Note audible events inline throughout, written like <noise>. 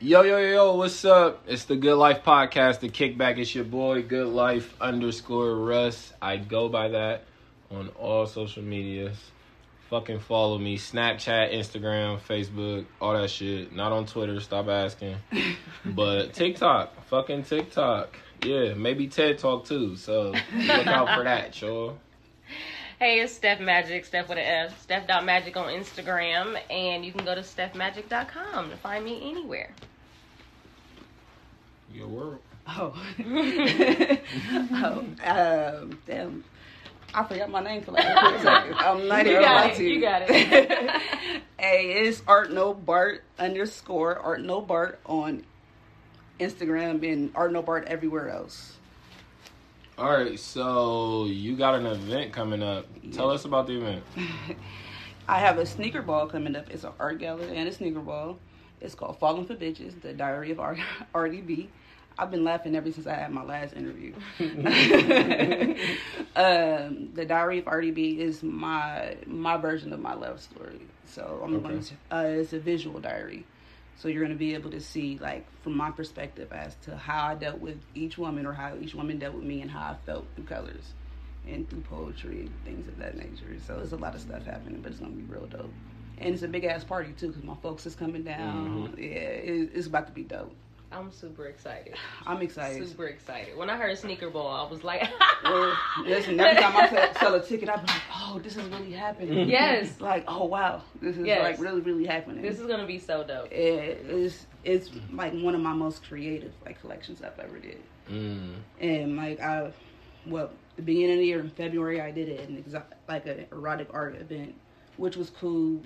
Yo, yo, yo, what's up? It's the Good Life Podcast, the kickback. It's your boy, Good Life underscore Russ. I go by that on all social medias. Fucking follow me. Snapchat, Instagram, Facebook, all that shit. Not on Twitter, stop asking. <laughs> but TikTok, fucking TikTok. Yeah, maybe TED Talk too. So look out for that, y'all. Hey, it's Steph Magic, Steph with an F, Steph.magic on Instagram, and you can go to stephmagic.com to find me anywhere. Your world. Oh. <laughs> oh. Um, damn. I forgot my name for like a <laughs> second. I'm not You even got about to. you got it. <laughs> hey, it's Art No Bart underscore Art No Bart on Instagram and Art No Bart everywhere else. All right, so you got an event coming up. Tell us about the event. <laughs> I have a sneaker ball coming up. It's an art gallery and a sneaker ball. It's called Falling for Bitches, the Diary of R- <laughs> RDB. I've been laughing ever since I had my last interview. <laughs> um, the Diary of RDB is my my version of my love story. So I'm Okay. going to. Uh, it's a visual diary. So you're going to be able to see, like, from my perspective, as to how I dealt with each woman, or how each woman dealt with me, and how I felt through colors, and through poetry, and things of that nature. So there's a lot of stuff happening, but it's going to be real dope. And it's a big ass party too, because my folks is coming down. Mm-hmm. Yeah, it, it's about to be dope. I'm super excited. <sighs> I'm excited. Super excited. When I heard Sneaker Ball, I was like, <laughs> Well, listen, every time I <laughs> sell, sell a ticket, I'm like, oh, this is really happening. <laughs> Yes. Like, oh wow, this is Yes. like really, really happening. this is gonna be so dope. it is it's like one of my most creative like collections I've ever did. Mm. And like I, well, the beginning of the year in February, I did it an exo- like an erotic art event, which was cool.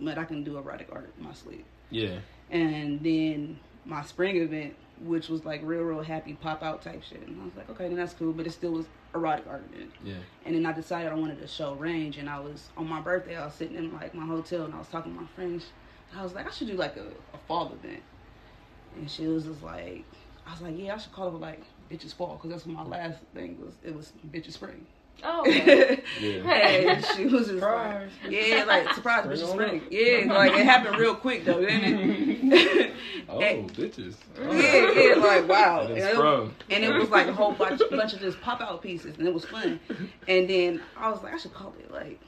But I can do erotic art in my sleep. Yeah. And then my spring event, which was like real, real happy pop out type shit. And I was like, okay, then that's cool. But it still was erotic art. Yeah. And then I decided I wanted to show range. And I was on my birthday. I was sitting in like my hotel and I was talking to my friends. I was like, I should do like a, a fall event. And she was just like, I was like, yeah, I should call it like bitches fall because that's what my last thing was. It was bitches spring. Oh, okay. <laughs> Yeah. and she was just Surprise. like, yeah, like surprise but she's on Yeah, like it happened real quick though, didn't it? <laughs> Oh, And- bitches. yeah, yeah, like wow. And it, from. and it was like a whole bunch, bunch of just pop out pieces, and it was fun. And then I was like, I should call it like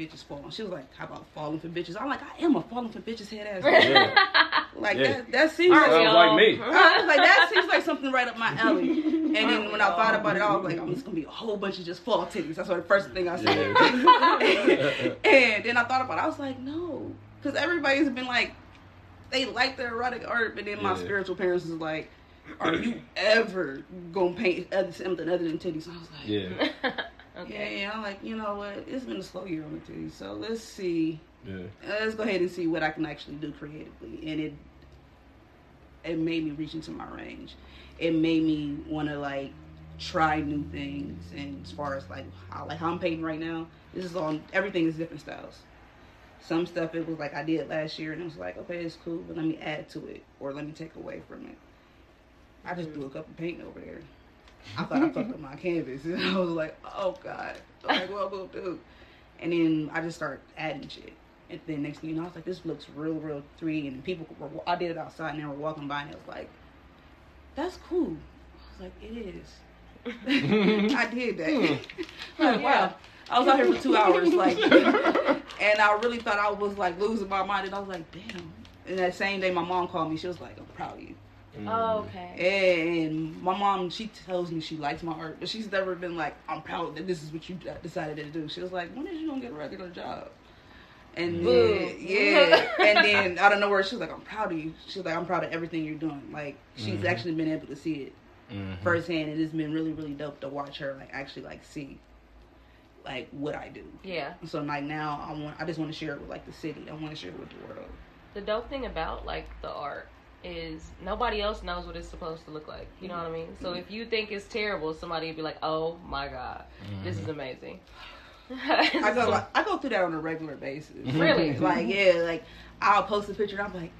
bitches falling. She was like, How about falling for bitches? I'm like, I am a falling for bitches head ass. Yeah. <laughs> Like Yeah. that. That seems Aren't like we Sounds all? like me. I was like, that seems like something right up my alley. And then Aren't when I thought about it, I was like, oh, I'm just gonna be a whole bunch of just fall titties. That's what the first thing I said. Yeah. <laughs> and then I thought about it, I was like, no. Because everybody's been like, they like the erotic art, but then my Yeah. spiritual parents was like, are you <clears throat> ever gonna paint something other than titties? I was like, Yeah. Okay. yeah, I'm like, you know what? It's been a slow year on the titties, so let's see. Yeah. Uh, let's go ahead and see what I can actually do creatively. And it it made me reach into my range. It made me want to like try new things. And as far as like how like how I'm painting right now, this is on everything is different styles. Some stuff it was like I did last year, and it was like okay, it's cool, but let me add to it or let me take away from it. I just threw a cup of paint over there. I thought I fucked up my canvas, <laughs> and I was like, oh god, like what I'm gonna do? And then I just started adding shit. And then next thing you know, I was like, this looks real, real 3D. And people were, I did it outside and they were walking by and it was like, that's cool. I was like, it is. <laughs> I did that. Hmm. <laughs> like, wow. I was out here for two hours, like, and I really thought I was like losing my mind. And I was like, damn. And that same day, my mom called me. She was like, I'm proud of you. Oh, okay. And my mom, she tells me she likes my art, but she's never been like, I'm proud that this is what you decided to do. She was like, when is you gonna get a regular job? And Boo. then, yeah, and then <laughs> out of nowhere, she was like, I'm proud of you. She was like, I'm proud of everything you're doing. Like, she's Mhm. actually been able to see it Mhm. firsthand, and it's been really, really dope to watch her like actually like see like what I do. Yeah. So like now, I want, I just want to share it with like the city. I want to share it with the world. The dope thing about like the art is nobody else knows what it's supposed to look like. You know what I mean? So if you think it's terrible, somebody would be like, "Oh my god, this is mm-hmm. amazing." I go <laughs> like, I go through that on a regular basis. <laughs> Really? <laughs> like yeah, like I'll post a picture and I'm like,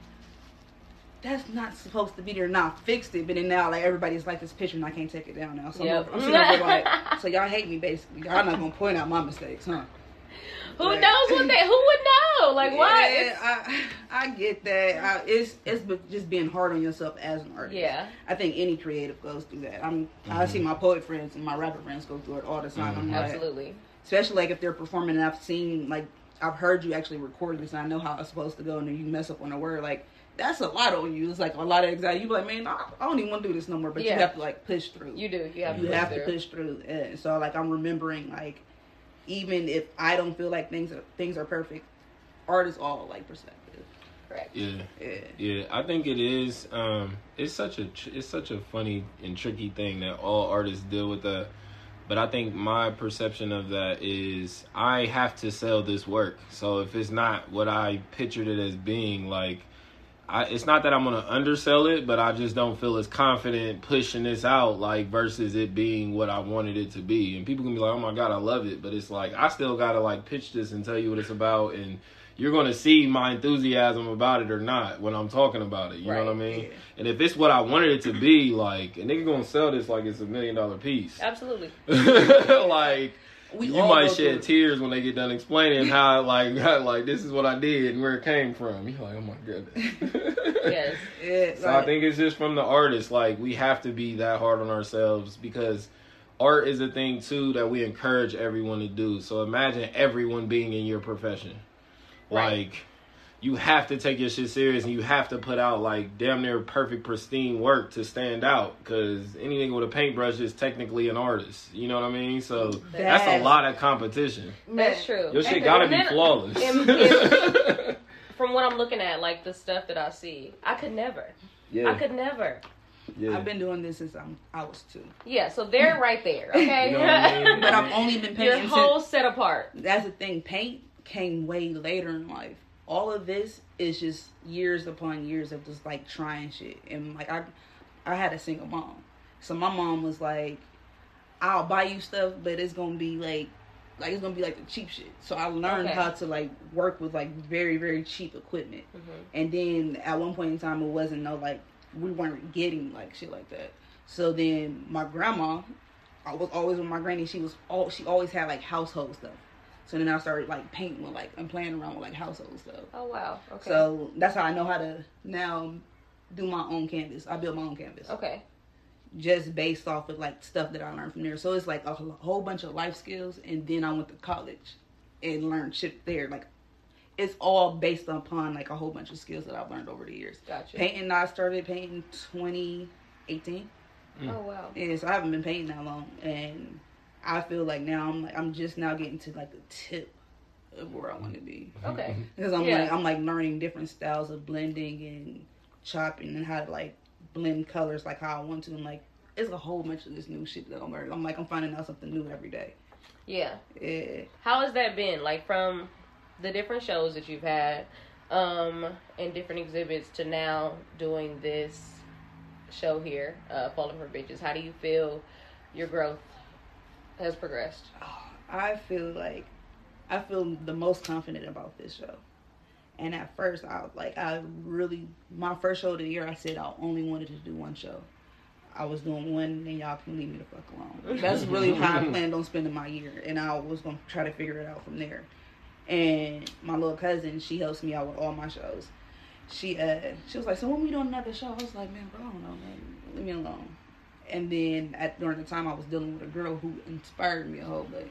that's not supposed to be there. Now I fixed it, but then now like everybody's like this picture and I can't take it down now. So Yep. I'm, I'm sitting there like, so y'all hate me basically. Y'all not gonna point out my mistakes, huh? Who Like- knows what they? Who would know? Like why? Yeah, It's- I, I get that. I, it's it's just being hard on yourself as an artist. Yeah. I think any creative goes through that. I'm I see mm-hmm. my poet friends and my rapper friends go through it all the time. I'm mm-hmm. like, Absolutely. especially like if they're performing and I've seen like I've heard you actually record this and I know how it's supposed to go and then you mess up on a word like that's a lot on you. It's like a lot of anxiety. You be like, man, I, I don't even want to do this no more. But Yeah. you have to like push through. You do. You have to. you push have to through. push through. And so like I'm remembering like even if I don't feel like things are things are perfect, art is all like perspective. Correct. Yeah. Yeah. Yeah, I think it is. Um, it's such a tr- it's such a funny and tricky thing that all artists deal with that. But I think my perception of that is I have to sell this work. So if it's not what I pictured it as being, like, I, it's not that I'm gonna undersell it, but I just don't feel as confident pushing this out, like versus it being what I wanted it to be. And people can be like, "Oh my god, I love it," but it's like I still gotta like pitch this and tell you what it's about, and you're gonna see my enthusiasm about it or not when I'm talking about it. You know what I mean? Yeah. And if it's what I wanted it to be, like, a nigga gonna sell this like it's a million dollar piece. Absolutely. <laughs> like We you might go through shed tears when they get done explaining <laughs> how like how, like this is what I did and where it came from. You're like, oh my goodness. <laughs> Yes. Yeah, So I think it's just from the artist. Like we have to be that hard on ourselves because art is a thing too that we encourage everyone to do. So imagine everyone being in your profession. Right. Like you have to take your shit serious and you have to put out like damn near perfect pristine work to stand out because anything with a paintbrush is technically an artist you know what i mean so that's, a lot of competition That's true. your shit And gotta be flawless in- in- <laughs> From what I'm looking at, like the stuff that I see, I could never. yeah I could never. yeah I've been doing this since I'm I was two. Yeah. So they're right there. Okay. You know I mean? <laughs> But I've only been painting. Your painting whole since set apart. that's the thing. Paint came way later in life. All of this is just years upon years of just like trying shit. And like I, I had a single mom, so my mom was like, "I'll buy you stuff, but it's gonna be like, like it's gonna be like the cheap shit." So I learned Okay. how to like work with like very very cheap equipment. Mhm. And then at one point in time, it wasn't no like we weren't getting like shit like that. So then my grandma, I was always with my granny. She was all she always had like household stuff. So then I started like painting with like and playing around with like household stuff. Oh wow. Okay. So that's how I know how to now do my own canvas. I build my own canvas okay. just based off of like stuff that I learned from there. So it's like a whole whole bunch of life skills, and then I went to college and learned shit there. Like it's all based upon like a whole bunch of skills that I've learned over the years. Gotcha. Painting, I started painting 2018. Oh wow. Yeah, so I haven't been painting that long, and I feel like now I'm like I'm just now getting to like the tip of where I want to be Okay. <laughs> because I'm Yeah. like I'm like learning different styles of blending and chopping and how to like blend colors like how I want to and like it's a whole bunch of this new shit that I'm learning. I'm like I'm finding out something new every day. Yeah. Yeah. How has that been? Like from the different shows that you've had, um, and different exhibits to now doing this show here, uh, Falling for Bitches. How do you feel your growth has progressed? I feel like I feel the most confident about this show. And at first, I was like, I really, my first show of the year, I said I only wanted to do one show. I was doing one, and y'all can leave me the fuck alone. That's really how I <laughs> planned on spending my year, and I was gonna try to figure it out from there. And my little cousin, she helps me out with all my shows. She uh, she was like, so when we doing another show? I was like, man, bro, I don't know, man, leave me alone. And then at during the time, I was dealing with a girl who inspired me a whole bunch.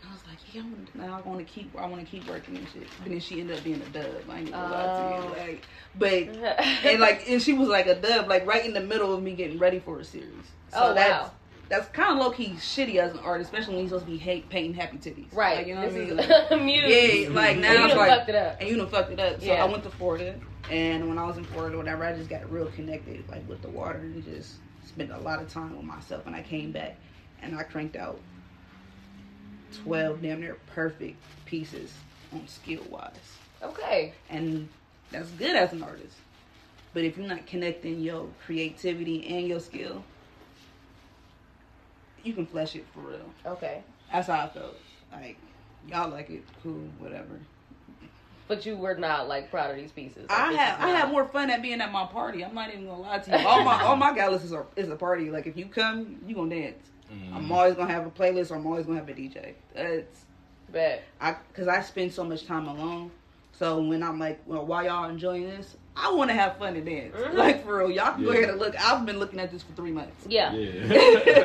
And I was like, yeah, I'm gonna, now I want to keep, I want to keep working and shit. But then she ended up being a dub. I ain't gonna lie to Oh. you, like, but <laughs> and like, and she was like a dub, like right in the middle of me getting ready for a series. So Oh, that's, wow. That's kind of low key shitty as an artist, especially when you're supposed to be hate, painting happy titties. right. Like, you know what I mean? Like, <laughs> yeah, like And now you done like, fucked it up. and you done fucked it up. So Yeah. I went to Florida, and when I was in Florida, whatever, I just got real connected, like with the water, and just spent a lot of time with myself. And I came back, and I cranked out twelve damn near perfect pieces on skill wise, Okay. and that's good as an artist. But if you're not connecting your creativity and your skill, you can flesh it for real. Okay. That's how I felt. Like y'all like it, cool, whatever. But you were not like proud of these pieces. Like, I have is I have more fun at being at my party. I'm not even gonna lie to you. All my all my galas is a, is a party. Like if you come, you gonna dance. Mm-hmm. I'm always gonna have a playlist or I'm always gonna have a DJ. That's Bet. I because I spend so much time alone. So when I'm like, well, while y'all enjoying this, I want to have fun and dance. Mhm. Like for real, y'all can go ahead and look. I've been looking at this for three months. Yeah. Yeah. <laughs> <laughs>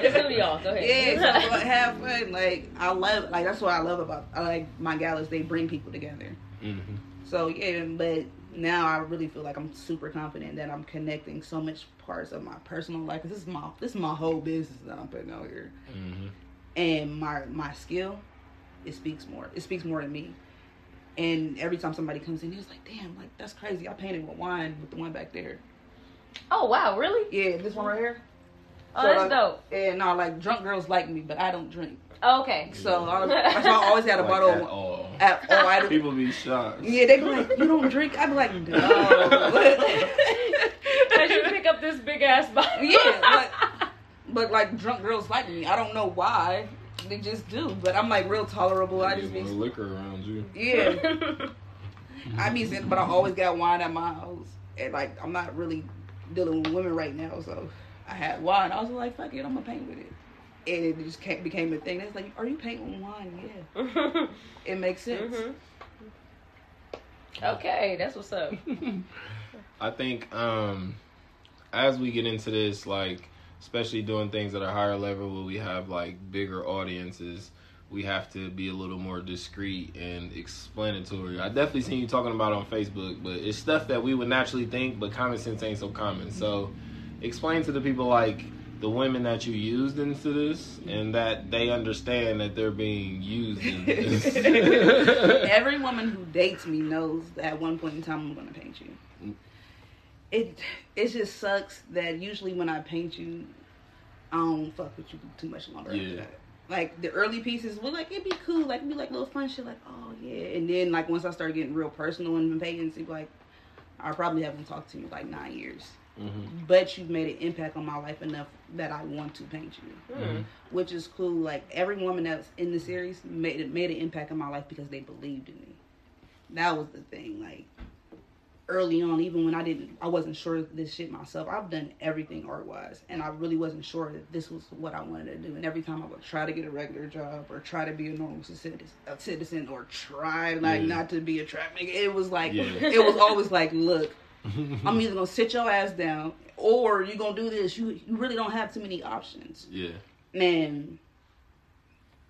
It's gonna be y'all. Go Yeah, ahead. so <laughs> have fun. Like I love, like that's what I love about I like my galas. They bring people together. Hmm So yeah, but now I really feel like I'm super confident that I'm connecting so much parts of my personal life. This is my this is my whole business that I'm putting out here, hmm and my my skill, it speaks more. It speaks more to me. And every time somebody comes in, it's like, damn, like that's crazy. I painted with wine with the one back there. Oh wow, really? Yeah, this one right here. Oh, So, that's like, dope. And no, like drunk girls like me, but I don't drink. Oh, okay. So I, that's why I always had a Like bottle. Oh. at of- all. At all, I. People be shocked. Yeah, they be like, you don't drink. I be like, no. <laughs> As you pick up this big ass bottle. Yeah, like- but like drunk girls like me. I don't know why. They just do. But I'm like real tolerable. I Get just more be liquor around you. yeah. <laughs> I be saying, but I always got wine at my house, and like I'm not really dealing with women right now, so I had wine. I was like, fuck it, I'm gonna paint with it, and it just ca- became a thing. That's like, are you painting wine? Yeah, <laughs> it makes sense. Okay, that's what's up. <laughs> I think um as we get into this, like especially doing things at a higher level where we have like bigger audiences, we have to be a little more discreet and explanatory. I definitely seen you talking about it on Facebook, but it's stuff that we would naturally think, but common sense ain't so common. So explain to the people like the women that you used into this and that they understand that they're being used in this. <laughs> Every woman who dates me knows that at one point in time I'm gonna paint you. It it just sucks that usually when I paint you, I don't fuck with you too much longer. after Yeah. that. Like the early pieces were like it'd be cool, like it'd be like little fun shit, like oh yeah. And then like once I started getting real personal and paintings, it'd be like I probably haven't talked to you in like nine years, Mhm. but you've made an impact on my life enough that I want to paint you Mm. which is cool. Like every woman that's in the series made it made an impact on my life because they believed in me. That was the thing. Like early on, even when I didn't, I wasn't sure this shit myself. I've done everything art wise, and I really wasn't sure that this was what I wanted to do. And every time I would try to get a regular job or try to be a normal citizen, a citizen or try like Yeah. not to be a trap nigga, it was like Yeah. it was always like, look. Mm-hmm. I'm either gonna sit your ass down or you're gonna do this. You you really don't have too many options. yeah. Man,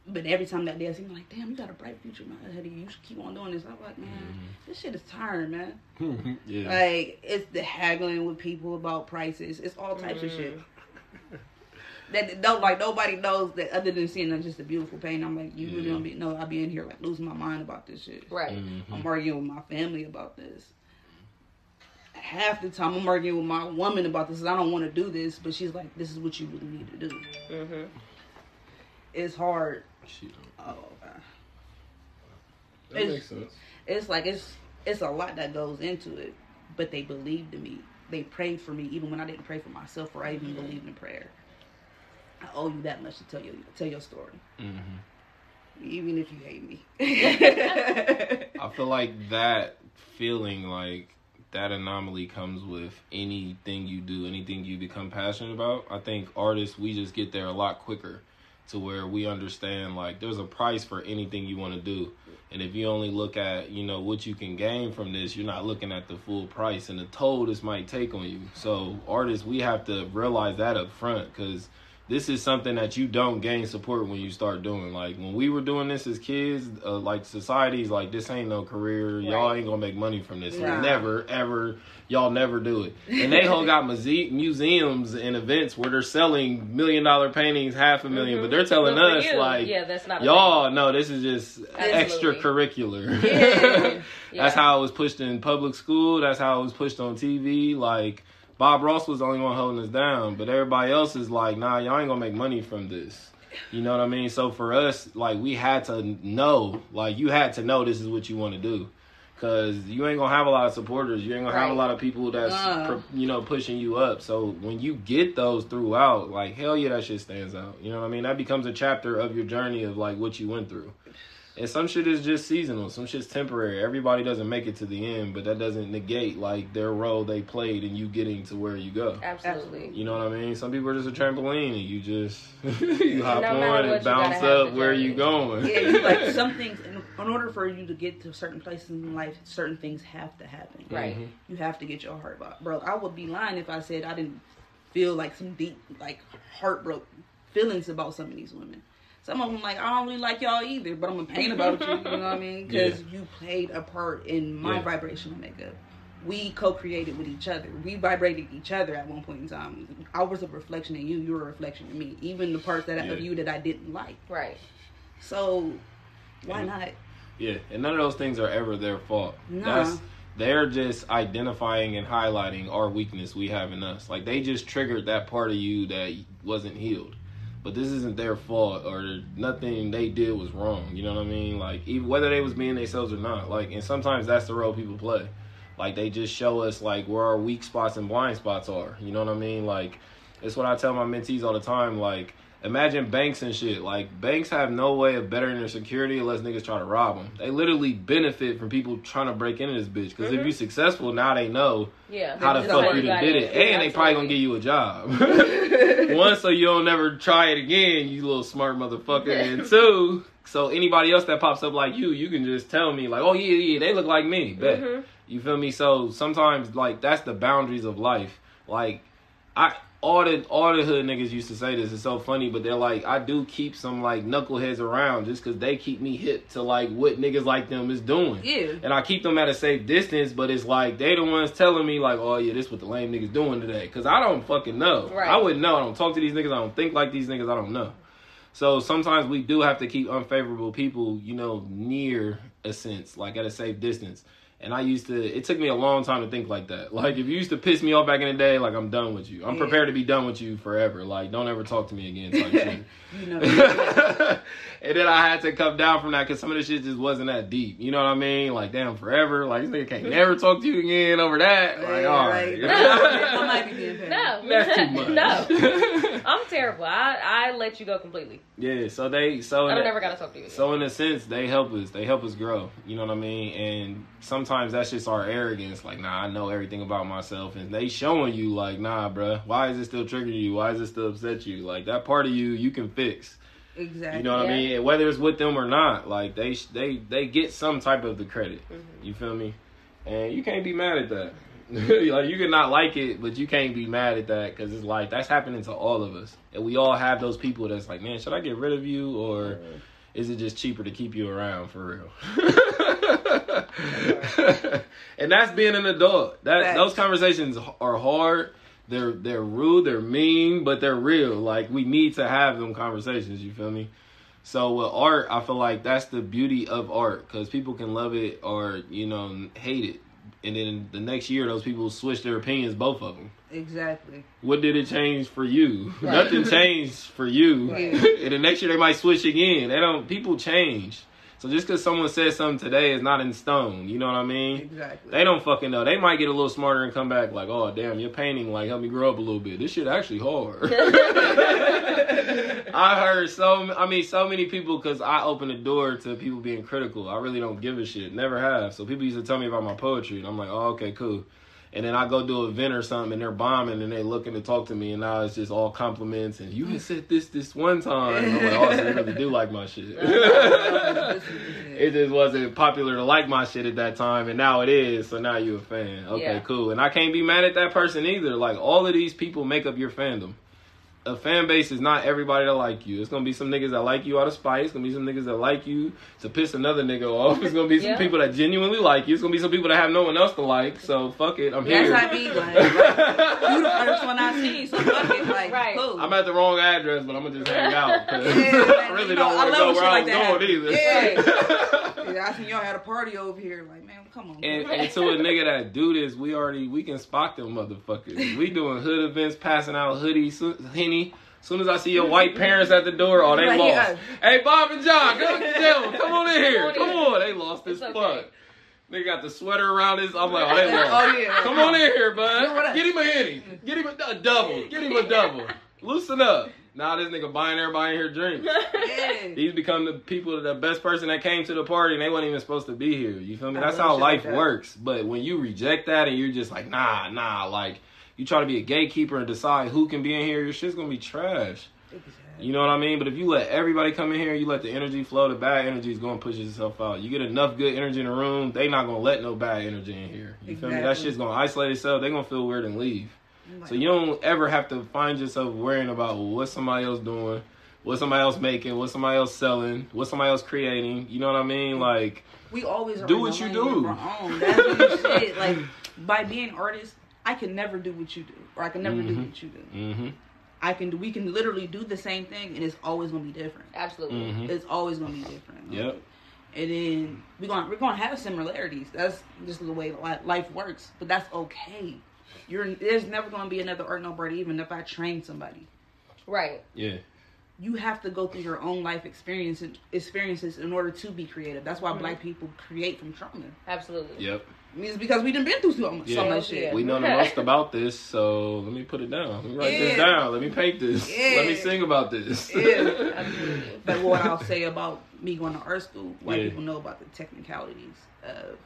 but every time that day, I seem like, damn, you got a bright future, man. Eddie. You you should keep on doing this. I'm like, man, mm-hmm. this shit is tiring, man. <laughs> yeah. Like, it's the haggling with people about prices. It's all types of shit. Mm-hmm. That don't like nobody knows that other than seeing it just a beautiful painting. I'm like, you really don't be no. I be in here like losing my mind about this shit. Right. Mhm. I'm arguing with my family about this. Half the time, I'm arguing with my woman about this. I don't want to do this, but she's like, "This is what you really need to do." Mhm. It's hard. She don't. Oh, God. That It's- makes sense. it's like it's it's a lot that goes into it, but they believed in me. They prayed for me even when I didn't pray for myself or I even believed in prayer. I owe you that much to tell you tell your story, hmm even if you hate me. I feel like that feeling, like that anomaly, comes with anything you do, anything you become passionate about. I think artists, we just get there a lot quicker to where we understand like there's a price for anything you want to do. And if you only look at, you know, what you can gain from this, you're not looking at the full price and the toll this might take on you. So, artists, we have to realize that up front because this is something that you don't gain support when you start doing. Like when we were doing this as kids, uh, like society's like this ain't no career. Y'all ain't gonna make money from this. Nah. Never, ever. Y'all never do it. And they whole got muse- museums and events where they're selling million dollar paintings, half a 1000000 but they're telling But us you, like, yeah, that's not y'all no, this is just Absolutely. extracurricular. Yeah. <laughs> Yeah. That's how it was pushed in public school. That's how it was pushed on TV. Like Bob Ross was the only one holding us down, but everybody else is like, nah, y'all ain't gonna make money from this. You know what I mean? So for us, like we had to know, like you had to know this is what you want to do. Cause you ain't gonna have a lot of supporters. You ain't gonna have a lot of people that's Uh. you know pushing you up. So when you get those throughout, like hell yeah, that shit stands out. You know what I mean? That becomes a chapter of your journey of like what you went through. And some shit is just seasonal. Some shit's temporary. Everybody doesn't make it to the end, but that doesn't negate like their role they played in you getting to where you go. Absolutely. You know what I mean? Some people are just a trampoline and you just <laughs> you hop No on and bounce up where journey. you going. Yeah, like <laughs> some things. In, in order for you to get to certain places in life, certain things have to happen. Right. Mhm. You have to get your heart back, bro. I would be lying if I said I didn't feel like some deep, like heartbroken feelings about some of these women. Some of them like I don't really like y'all either, but I'm in pain about you. You know what I mean? <laughs> Because you played a part in my Yeah. vibrational makeup. We co-created with each other. We vibrated each other at one point in time. I was a reflection of you. You were a reflection of me. Even the parts that Yeah. of you that I didn't like. Right. So why And- not? Yeah, and none of those things are ever their fault. Nah. That's they're just identifying and highlighting our weakness we have in us. Like they just triggered that part of you that wasn't healed. But this isn't their fault or nothing they did was wrong. You know what I mean? Like even whether they was being themselves or not. Like and sometimes that's the role people play. Like they just show us like where our weak spots and blind spots are. You know what I mean? Like it's what I tell my mentees all the time. Like imagine banks and shit. Like banks have no way of bettering their security unless niggas try to rob them. They literally benefit from people trying to break into this bitch. Because if Mhm. you successful, now they know Yeah. how the fuck you did it, and they probably gonna give you a job. <laughs> One, so you don't never try it again, you little smart motherfucker. And <laughs> two, so anybody else that pops up like you, you can just tell me like, oh yeah, yeah, they look like me. Bet. Mhm. You feel me? So sometimes like that's the boundaries of life. Like I all the all the hood niggas used to say this. It's so funny, but they're like, I do keep some like knuckleheads around just because they keep me hip to like what niggas like them is doing. Yeah. And I keep them at a safe distance, but it's like they the ones telling me like, oh yeah, this what the lame niggas doing today. Cause I don't fucking know. Right. I wouldn't know. I don't talk to these niggas. I don't think like these niggas. I don't know. So sometimes we do have to keep unfavorable people, you know, near a sense, like at a safe distance. And I used to, it took me a long time to think like that. <laughs> Like, if you used to piss me off back in the day, like, I'm done with you. I'm Yeah. prepared to be done with you forever. Like, don't ever talk to me again, type <laughs> shit. You know. <laughs> and then I had to come down from that because some of the shit just wasn't that deep. You know what I mean? Like, damn, forever. Like, this nigga can't never talk to you again over that. Like, Yeah, all right. right. <laughs> I might be. No. That's too <laughs> much. no. <laughs> I'm terrible. I, I let you go completely. yeah, so they, so. I in don't that- ever gotta talk to you again. So in a sense, they help us. They help us grow. You know what I mean? And sometimes that's just our arrogance. Like, nah, I know everything about myself, and they showing you like, nah, bruh, why is it still triggering you? Why is it still upset you? Like that part of you, you can fix. Exactly. You know what I mean? Whether it's with them or not, like they they they get some type of the credit. Mhm. You feel me? And you can't be mad at that. <laughs> like you can not like it, but you can't be mad at that because it's like that's happening to all of us, and we all have those people that's like, man, should I get rid of you or is it just cheaper to keep you around for real? <laughs> and that's being an adult. That Facts. those conversations are hard. They're they're rude. They're mean, but they're real. Like we need to have them conversations. You feel me? So with art, I feel like that's the beauty of art because people can love it or you know hate it, and then the next year those people switch their opinions, both of them. Exactly. What did it change for you? Right. Nothing changed for you. <laughs> Right. and the next year they might switch again. They don't. People change. So just because someone says something today is not in stone. You know what I mean? Exactly. They don't fucking know. They might get a little smarter and come back like, oh damn, your painting like helped me grow up a little bit. This shit actually hard. <laughs> I heard so. I mean, so many people because I open the door to people being critical. I really don't give a shit. Never have. So people used to tell me about my poetry, and I'm like, oh okay, cool. And then I go do an event or something, and they're bombing, and they're looking to talk to me, and now it's just all compliments. And you had said this this one time. And I'm like, oh, so you really do like my shit. <laughs> <laughs> it just wasn't popular to like my shit at that time, and now it is. So now you're a fan. Okay, Yeah. cool. And I can't be mad at that person either. Like all of these people make up your fandom. A fan base is not everybody that like you. It's gonna be some niggas that like you out of spite. It's gonna be some niggas that like you to piss another nigga off. It's gonna be some <laughs> Yeah. people that genuinely like you. It's gonna be some people that have no one else to like. So fuck it, I'm That's here. how I be like. You the first one I see, so fuck it, like Right. cool. I'm at the wrong address, but I'm gonna just hang out. <laughs> 'cause Yeah, <laughs> I really you don't know, want to love go where shit I like was that going happens. either. Yeah, I seen y'all had a party over here. Like, man, come on. And, and to a nigga that do this, we already we can spot them motherfuckers. We doing hood events, passing out hoodies, henny. Soon as I see your white parents at the door, oh they Like, lost. yeah. Hey Bob and John, come, come, <laughs> come on in here. Come on they lost this It's fuck. They got the sweater around his. I'm like, oh they lost. Oh yeah. Come on in here, You know what bud. Get him a henny. Get him a, a double. Get him a double. loosen up. Nah, this nigga buying everybody in here drinks. Yeah. These become the people, the best person that came to the party, and they weren't even supposed to be here. You feel me? That's how life like that. works. But when you reject that and you're just like, nah, nah, like you try to be a gatekeeper and decide who can be in here, your shit's gonna be trash. You know what I mean? But if you let everybody come in here, you let the energy flow, the bad energy is gonna push itself out. You get enough good energy in the room, they not gonna let no bad energy in here. You feel me? That shit's gonna isolate itself. They gonna feel weird and leave. So you don't ever have to find yourself worrying about what somebody else doing, what somebody else making, what somebody else selling, what somebody else creating. You know what I mean? Like, we always Do what you do. our own. That's shit. Like by being artists, I can never do what you do, or I can never do Mhm. what you do. mm-hmm, I can do. We can literally do the same thing, and it's always gonna be different. Absolutely. mm-hmm. It's always gonna be different. Yep. And then we're gonna we're gonna have similarities. That's just the way li- life works. But that's okay. You're there's never gonna be another art nobody, even if I train somebody. Right. Yeah. you have to go through your own life experience experiences in order to be creative. That's why Mhm. black people create from trauma. Absolutely. Yep. It's because we done been through so much, so much shit. Yeah. We know the most about this, so let me put it down. Let me write this down. Let me paint this. <laughs> Let me sing about this. Yeah. But what I'll say about me going to art school, white Yeah. people know about the technicalities of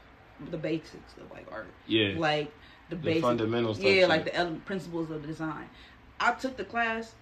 the basics of like art, yeah. like the, The basic, fundamentals. yeah, shit. like the ele- principles of design. I took the class.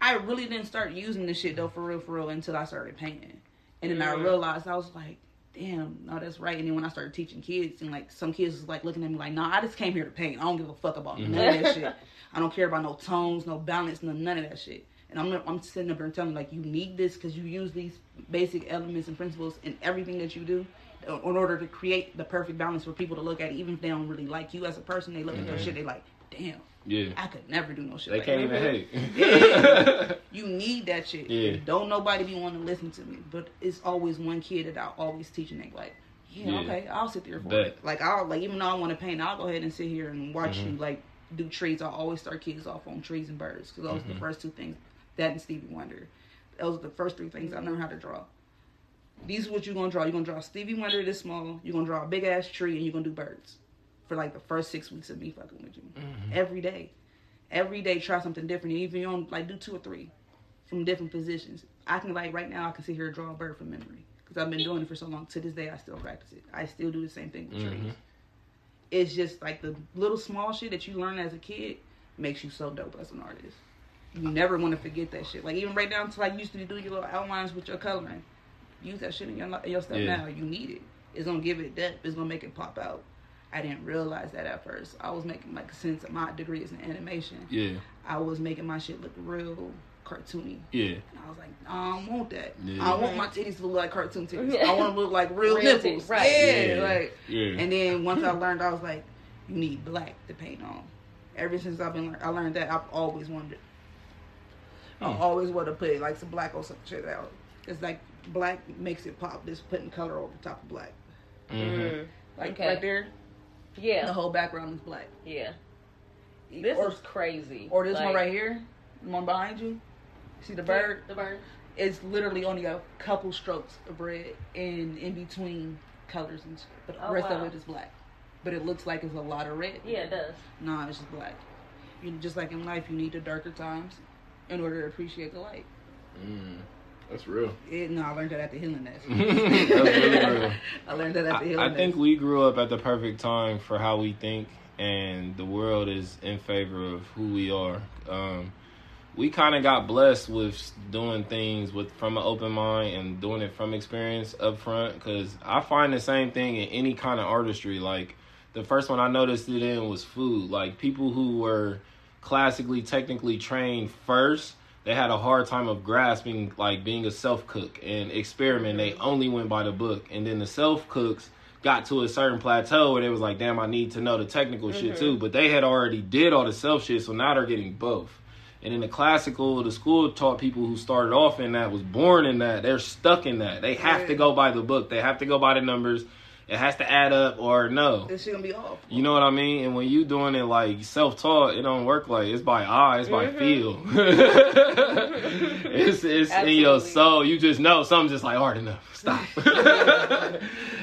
I really didn't start using this shit though, for real, for real, until I started painting, and then I realized I was like, damn, no, that's right. And then when I started teaching kids, and like some kids was like looking at me like, nah, I just came here to paint. I don't give a fuck about Mhm. none of that shit. I don't care about no tones, no balance, no none of that shit. And I'm I'm sitting up there and telling them like, you need this because you use these basic elements and principles in everything that you do. In order to create the perfect balance for people to look at, even if they don't really like you as a person, they look at your Mhm. shit, they like, damn, yeah. I could never do no shit. They like can't that. even hate. Yeah. <laughs> You need that shit. Yeah. Don't nobody be wanting to listen to me. But it's always one kid that I always teach and they like, yeah, Yeah. okay, I'll sit there for it. Like I'll like even though I want to paint, I'll go ahead and sit here and watch Mhm. you like do trees. I always start kids off on trees and birds because those are Mhm. the first two things. That and Stevie Wonder. Those are the first three things I learned how to draw. These are what you're gonna draw. You're gonna draw Stevie Wonder this small. You're gonna draw a big ass tree and you're gonna do birds for like the first six weeks of me fucking with you Mhm. every day. Every day, try something different. Even you don't like do two or three from different positions. I can like right now, I can sit here and draw a bird from memory because I've been doing it for so long. To this day, I still practice it. I still do the same thing with Mhm. trees. It's just like the little small shit that you learn as a kid makes you so dope as an artist. You never want to forget that shit. Like even right down to like you used to do your little outlines with your coloring. Use that shit in your in your stuff Yeah. now. You need it. It's gonna give it depth. It's gonna make it pop out. I didn't realize that at first. I was making like since my degree is in animation, Yeah. I was making my shit look real cartoony. Yeah. And I was like, I don't want that. Yeah. I want my titties to look like cartoon titties. Yeah. I want them to look like real, Real nipples. titties, right. Yeah, Yeah. like. Yeah. And then once I learned, I was like, you need black to paint on. Ever since I've been, lear- I learned that I've always wanted. I Hmm. always want to put like some black or some shit out. It's like black makes it pop. Just putting color over top of black, Mhm. Mm. like Okay. right there. The whole background is black. Yeah. This or, is crazy. or this one right here, the one behind you. See the bird? The bird. It's literally only a couple strokes of red and in between colors and shit. But the Oh, rest wow. of it is black. But it looks like it's a lot of red. Yeah, it does. Nah, it's just black. You just like in life, you need the darker times in order to appreciate the light. Mm. That's real. It, no, I learned that at the Healing Nest. <laughs> That's really real. I learned that at the I, Healing I Nest. think we grew up at the perfect time for how we think, and the world is in favor of who we are. Um, we kind of got blessed with doing things with from an open mind and doing it from experience up front. Because I find the same thing in any kind of artistry. Like the first one I noticed it in was food. Like people who were classically, technically trained first they had a hard time of grasping like being a self cook and experiment. They only went by the book, and then the self cooks got to a certain plateau where they was like, "Damn, I need to know the technical shit mm-hmm. too." But they had already did all the self shit, so now they're getting both. And in the classical, the school taught people who started off in that was born in that. They're stuck in that. They have to go by the book. They have to go by the numbers. It has to add up or no. This shit gonna be off. You know what I mean? And when you doing it like self taught, it don't work like it's by eye, it's by Mhm. feel. <laughs> it's it's in your soul. You just know something's just like hard enough. Stop. <laughs>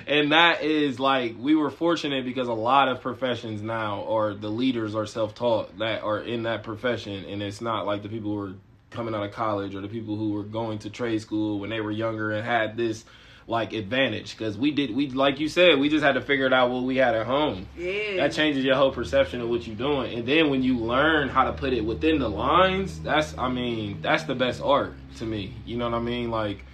and that is like we were fortunate because a lot of professions now or the leaders are self-taught that are in that profession and it's not like the people who are coming out of college or the people who were going to trade school when they were younger and had this like advantage. Because we did we like you said we just had to figure it out what we had at home. Yeah. that changes your whole perception of what you're doing. And then when you learn how to put it within the lines that's i mean that's the best art to me. You know what i mean? Like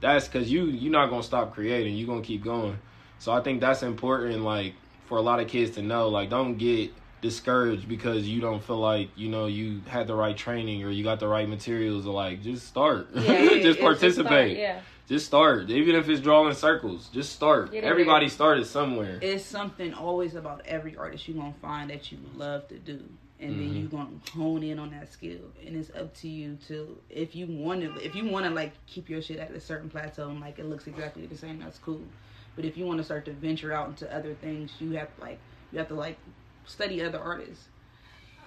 that's because you you're not gonna stop creating. You're gonna keep going. So i think that's important like for a lot of kids to know. Like don't get discouraged because you don't feel like you know you had the right training or you got the right materials. Or like just start. Yeah, <laughs> just participate start, yeah. Just start. Even if it's drawing circles just start. In everybody started somewhere. It's something always about every artist you're gonna find that you love to do. And then Mhm. you're gonna hone in on that skill. And it's up to you to if you want to if you want to like keep your shit at a certain plateau and like it looks exactly the same that's cool. But if you want to start to venture out into other things you have to like you have to like study other artists.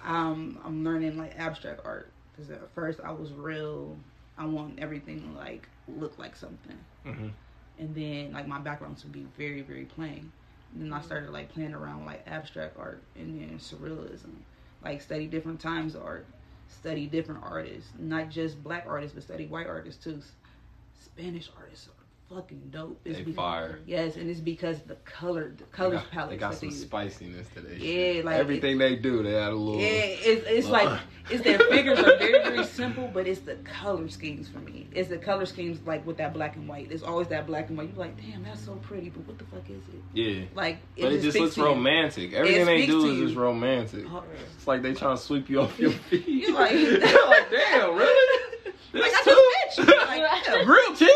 Um i'm learning like abstract art. Because at first i was real i want everything like look like something. Mhm. and then like my backgrounds to be very very plain. And then i started like playing around with, like abstract art and then surrealism. Like study different times of art study different artists. Not just black artists but study white artists too. Spanish artists fucking dope It's They because- fire. yes and it's because the color the color palette they got some spiciness to their Yeah, like, everything they do, they add a little. yeah, it's, it's like it's their figures are very very <laughs> simple, but it's the color schemes for me. It's the color schemes like with that black and white. It's always that black and white. You're like, damn, that's so pretty, but what the fuck is it? Yeah, Like, but it just looks romantic. Everything they do is just romantic. Oh, It's like they trying to sweep you off <laughs> your feet. You're like- <laughs> like, damn, really? Like, I just you. Like, yeah. Grilled cheese?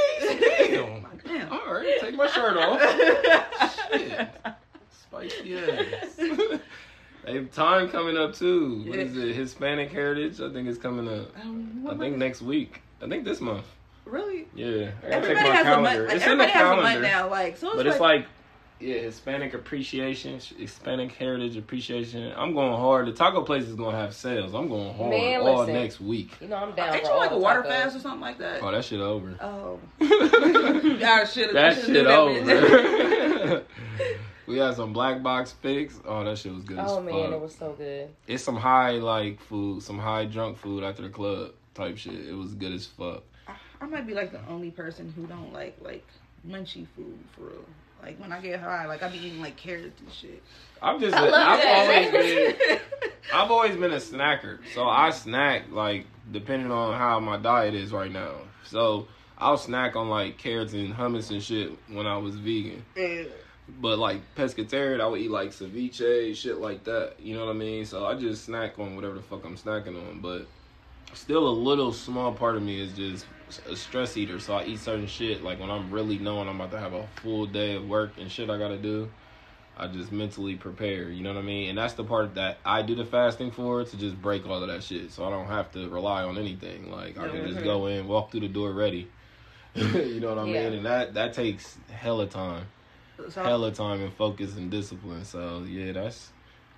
Damn. Damn. All right, take my shirt off. <laughs> Shit. Spicy ass. They have time coming up too. What is it? Hispanic Heritage? I think it's coming up. Um, I think next week. I think this month. Really? Yeah. I gotta Everybody check my has a month. Like, it's in the everybody has a month calendar. now. Like, so it's But like, it's like, yeah, Hispanic appreciation, Hispanic heritage appreciation. I'm going hard. The taco place is gonna have sales. I'm going hard Man, all listen. next week. You know I'm down ain't for you like a the water tacos. fast or something like that? Oh, that shit over. Oh. <laughs> Ah, I should that shit over. <laughs> we had some black box fix. Oh, that shit was good. Oh as man, fuck. it was so good. It's some high like food, some high drunk food after the club type shit. It was good as fuck. I, I might be like the only person who don't like like munchy food for real. Like when I get high, like I be eating like carrots and shit. I'm just. I love I've that. always been. <laughs> I've always been a snacker, so I snack like depending on how my diet is right now. So I'll snack on like carrots and hummus and shit when I was vegan. Yeah. But like pescatarian, I would eat like ceviche, shit like that. You know what I mean? So I just snack on whatever the fuck I'm snacking on. But still, a little small part of me is just a stress eater. So I eat certain shit like when I'm really knowing I'm about to have a full day of work and shit I gotta do. I just mentally prepare. You know what I mean? And that's the part that I do the fasting for to just break all of that shit, so I don't have to rely on anything. Like I can just go in, walk through the door ready. <laughs> you know what I Yeah. mean? And that that takes hella time So hella time and focus and discipline. So yeah, that's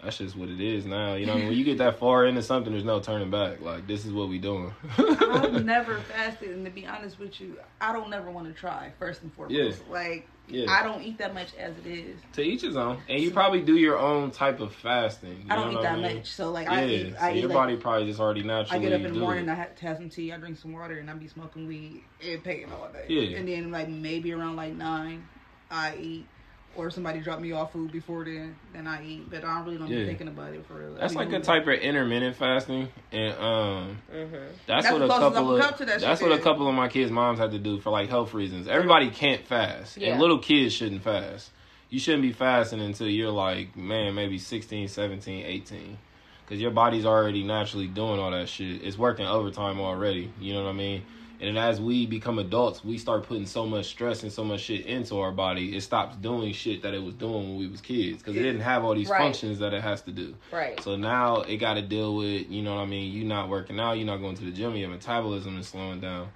that's just what it is now. You know, when you get that far into something, there's no turning back. Like this is what we doing. I've <laughs> never fasted, and to be honest with you, I don't never want to try. First and foremost, Yeah. like yeah, I don't eat that much as it is. to each his own. And you probably do your own type of fasting. You I don't know eat that I mean? much, so like Yeah, I eat. so I your eat body probably just already naturally. I get up in the do morning, it. I have to have some tea, I drink some water, and I be smoking weed and paying all day. Yeah. And then like maybe around like nine, I eat. Or somebody drop me off food before then, then I eat. But I really don't Yeah. be thinking about it for real. I That's like a moving. type of intermittent fasting, and um, Mm-hmm. that's, That's what a couple of that that's shit what a couple of my kids' moms had to do for like health reasons. Everybody can't fast, Yeah. and little kids shouldn't fast. You shouldn't be fasting until you're like, man, maybe 16, 17, 18. Because your body's already naturally doing all that shit. It's working overtime already. You know what I mean? And then as we become adults, we start putting so much stress and so much shit into our body. It stops doing shit that it was doing when we was kids. Because it didn't have all these Right. functions that it has to do. Right. So now it got to deal with, you know what I mean? You not working out, you're not going to the gym, your metabolism is slowing down.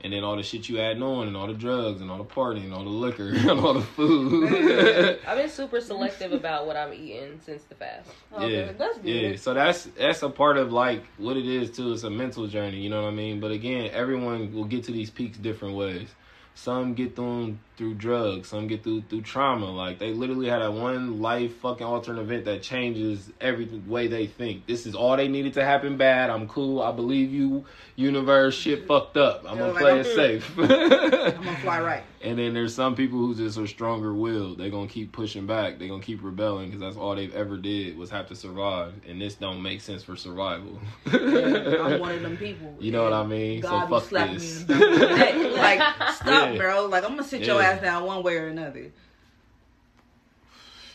And then all the shit you adding on, and all the drugs, and all the partying, and all the liquor, <laughs> and all the food. <laughs> I've been super selective about what I'm eating since the fast. Oh, yeah, good. That's good. yeah. So that's that's a part of like what it is too. It's a mental journey, you know what I mean. But again, everyone will get to these peaks different ways. Some get them through drugs, some get through through trauma. Like they literally had a one life fucking alternate event that changes every way they think. This is all they needed to happen bad. I'm cool. I believe you, universe. Shit fucked up. I'm Yeah, gonna like, play I'm it safe. <laughs> I'm gonna fly right. And then there's some people who just are stronger willed. They're gonna keep pushing back. They're gonna keep rebelling because that's all they've ever did was have to survive. And this don't make sense for survival. I'm one of them <laughs> people. You know what I mean? So God be fuck this. me in the back of the neck. Like, stop, <laughs> Yeah. bro. Like, I'm gonna sit your Yeah. Ass down one way or another.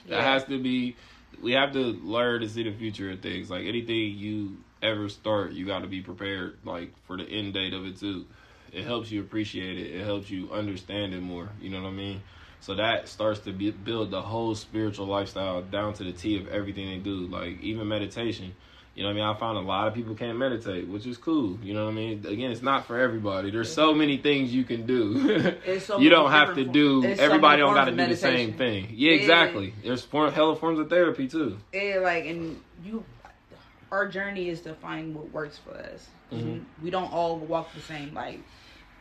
That has to be. We have to learn to see the future of things. Like anything you ever start, you got to be prepared. Like for the end date of it too. It helps you appreciate it. It helps you understand it more. You know what I mean? So that starts to be, build the whole spiritual lifestyle down to the T of everything they do. Like even meditation. You know what I mean? I found a lot of people can't meditate, which is cool. You know what I mean? Again, it's not for everybody. There's so many things you can do. <laughs> So you don't have to do. it's so everybody don't got to do the same thing. Yeah, exactly. There's form, hella forms of therapy too. Yeah, like, and you, our journey is to find what works for us. Mhm. We, don't all walk the same. Like,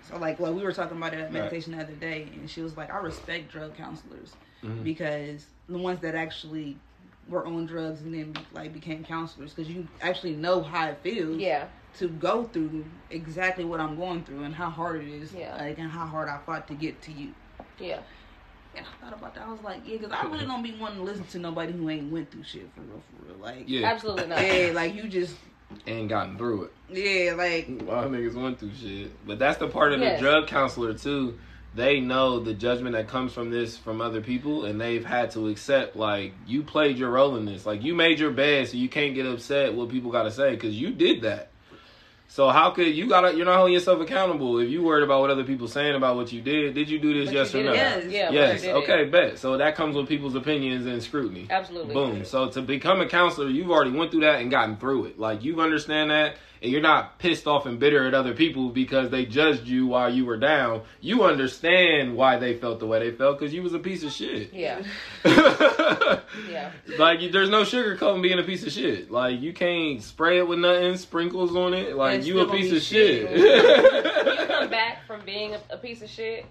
so like, like we were talking about it at Right. meditation the other day, and she was like, I respect drug counselors Mhm. because the ones that actually were on drugs and then like became counselors because you actually know how it feels Yeah. to go through exactly what I'm going through and how hard it is, Yeah. like, and how hard I fought to get to you. Yeah. And I thought about that. I was like, yeah, because I really don't be wanting to listen to nobody who ain't went through shit for real, for real. Like, Yeah, Absolutely not. yeah, like you just, and gotten through it. yeah, like, A lot of niggas went through shit, but that's the part of Yes. the drug counselor too. They know the judgment that comes from this from other people, and they've had to accept like you played your role in this. Like you made your bed, so you can't get upset what people got to say because you did that. So how could you gotta? You're not holding yourself accountable if you worried about what other people saying about what you did. Did you do this? But yes or no? Yes. Yeah. yes. Okay. It. Bet. So that comes with people's opinions and scrutiny. Absolutely. Boom. So to become a counselor, you've already went through that and gotten through it. Like you understand that, and you're not pissed off and bitter at other people because they judged you while you were down. You understand why they felt the way they felt because you was a piece of shit. Yeah. Yeah. <laughs> like there's no sugarcoating being a piece of shit. Like you can't spray it with nothing, sprinkles on it. Like It's you a piece of shit. When <laughs> you come back from being a, a piece of shit,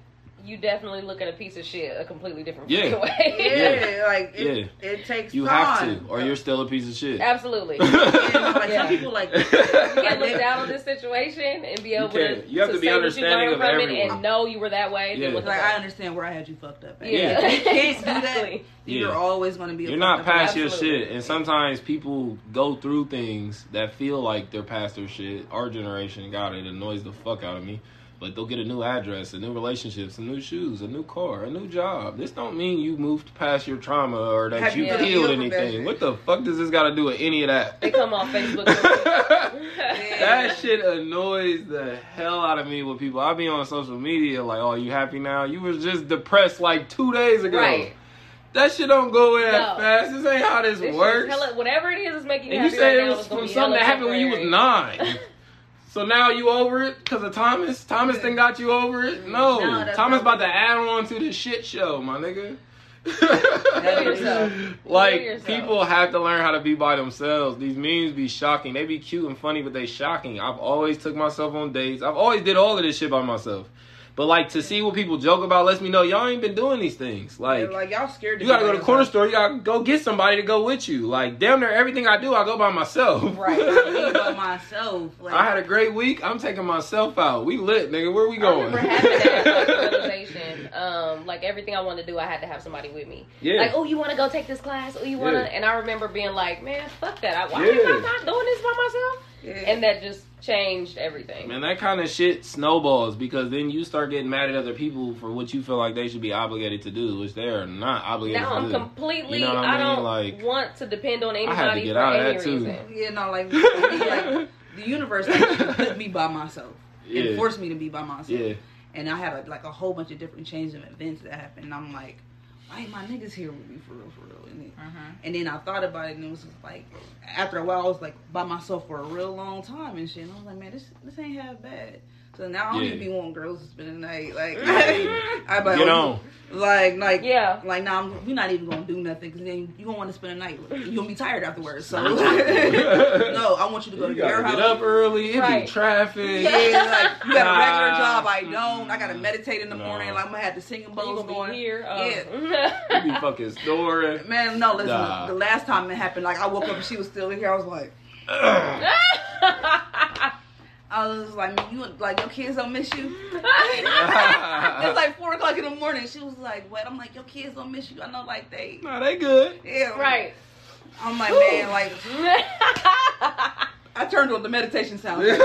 you definitely look at a piece of shit a completely different Yeah. way. <laughs> yeah, like, it, Yeah. it takes you have to, or you're still a piece of shit. Absolutely. <laughs> Yeah, like, Yeah. some people, like, You can't look <laughs> down on this situation and be able can. to, You have to be say what understanding you of learned from it everyone. and know you were that way. Yeah. Then like. I understand where I had you fucked up. At. Yeah. You can't do that. Exactly. You're Yeah. always going to be. A You're not past your Absolutely. shit, and sometimes people go through things that feel like they're past their shit. Our generation, God, it annoys the fuck out of me. But they'll get a new address, a new relationship, some new shoes, a new car, a new job. This don't mean you moved past your trauma or that Have you you healed anything. What the fuck does this got to do with any of that? They come on Facebook. <laughs> <laughs> that shit annoys the hell out of me with people. I be on social media like, "Oh, you happy now? You was just depressed like two days ago." right. That shit don't go away that No. fast. This ain't how this, This works. hella, whatever it is, is making you And you happy said right it was from something that happened when you was nine. <laughs> so now you over it because of Thomas? Thomas thing got you over it? No. No, Thomas about to add on to the shit show, my nigga. <laughs> Like people have to learn how to be by themselves. These memes be shocking. They be cute and funny, but they shocking. I've always took myself on dates. I've always did all of this shit by myself. But like to see what people joke about lets me know y'all ain't been doing these things. Like They're like y'all scared. To you gotta go to the corner store. You gotta go get somebody to go with you. Like damn near everything I do, I go by myself. Right. Me by <laughs> myself. Like, I had a great week. I'm taking myself out. We lit, nigga. Where we I going? remember having that like. <laughs> Um, like everything I wanted to do, I had to have somebody with me. yeah. Like, oh, you want to go take this class? Oh, you want to? Yeah. And I remember being like, man, fuck that. I, why Yeah. am I not doing this by myself? yeah. And that just changed everything. Man, that kind of shit snowballs because then you start getting mad at other people for what you feel like they should be obligated to do, which they are not obligated now to I'm do. completely. You know what I, I mean? don't Like, want to depend on had to anybody get for out of any that, too. reason. Yeah, no, like, <laughs> like the universe actually put me by myself yeah. and forced me to be by myself. yeah. And I had a, like a whole bunch of different changes of events that happened. And I'm like, why ain't my niggas here with me for real, for real? And then, mm-hmm. and then I thought about it, and it was like, after a while, I was like by myself for a real long time and shit. And I was like, man, this this ain't half bad. So now I don't Yeah. even be wanting girls to spend the night. Like, <laughs> I, I like, Get on. Like, like, Yeah. Like, now nah, we're not even gonna do nothing because then you gonna want to spend the night. You're gonna be tired afterwards. So, <laughs> no, I want you to go You to your house. get up early. It Right. be traffic. Yeah, like you got a regular <laughs> Nah. job. I don't. I gotta meditate in the No. morning. Like I'm gonna have the singing You bowls gonna be here? Oh. Yeah. You be fucking snoring. Man, no, listen. Nah. The last time it happened, like I woke up and she was still in here. I was like, I was like, man, you like your kids don't miss you. <laughs> it's like four o'clock in the morning. She was like, what? I'm like, your kids don't miss you. I know, like they. nah, they good. Yeah. right. I'm like, man, like <laughs> I turned on the meditation sound. <laughs>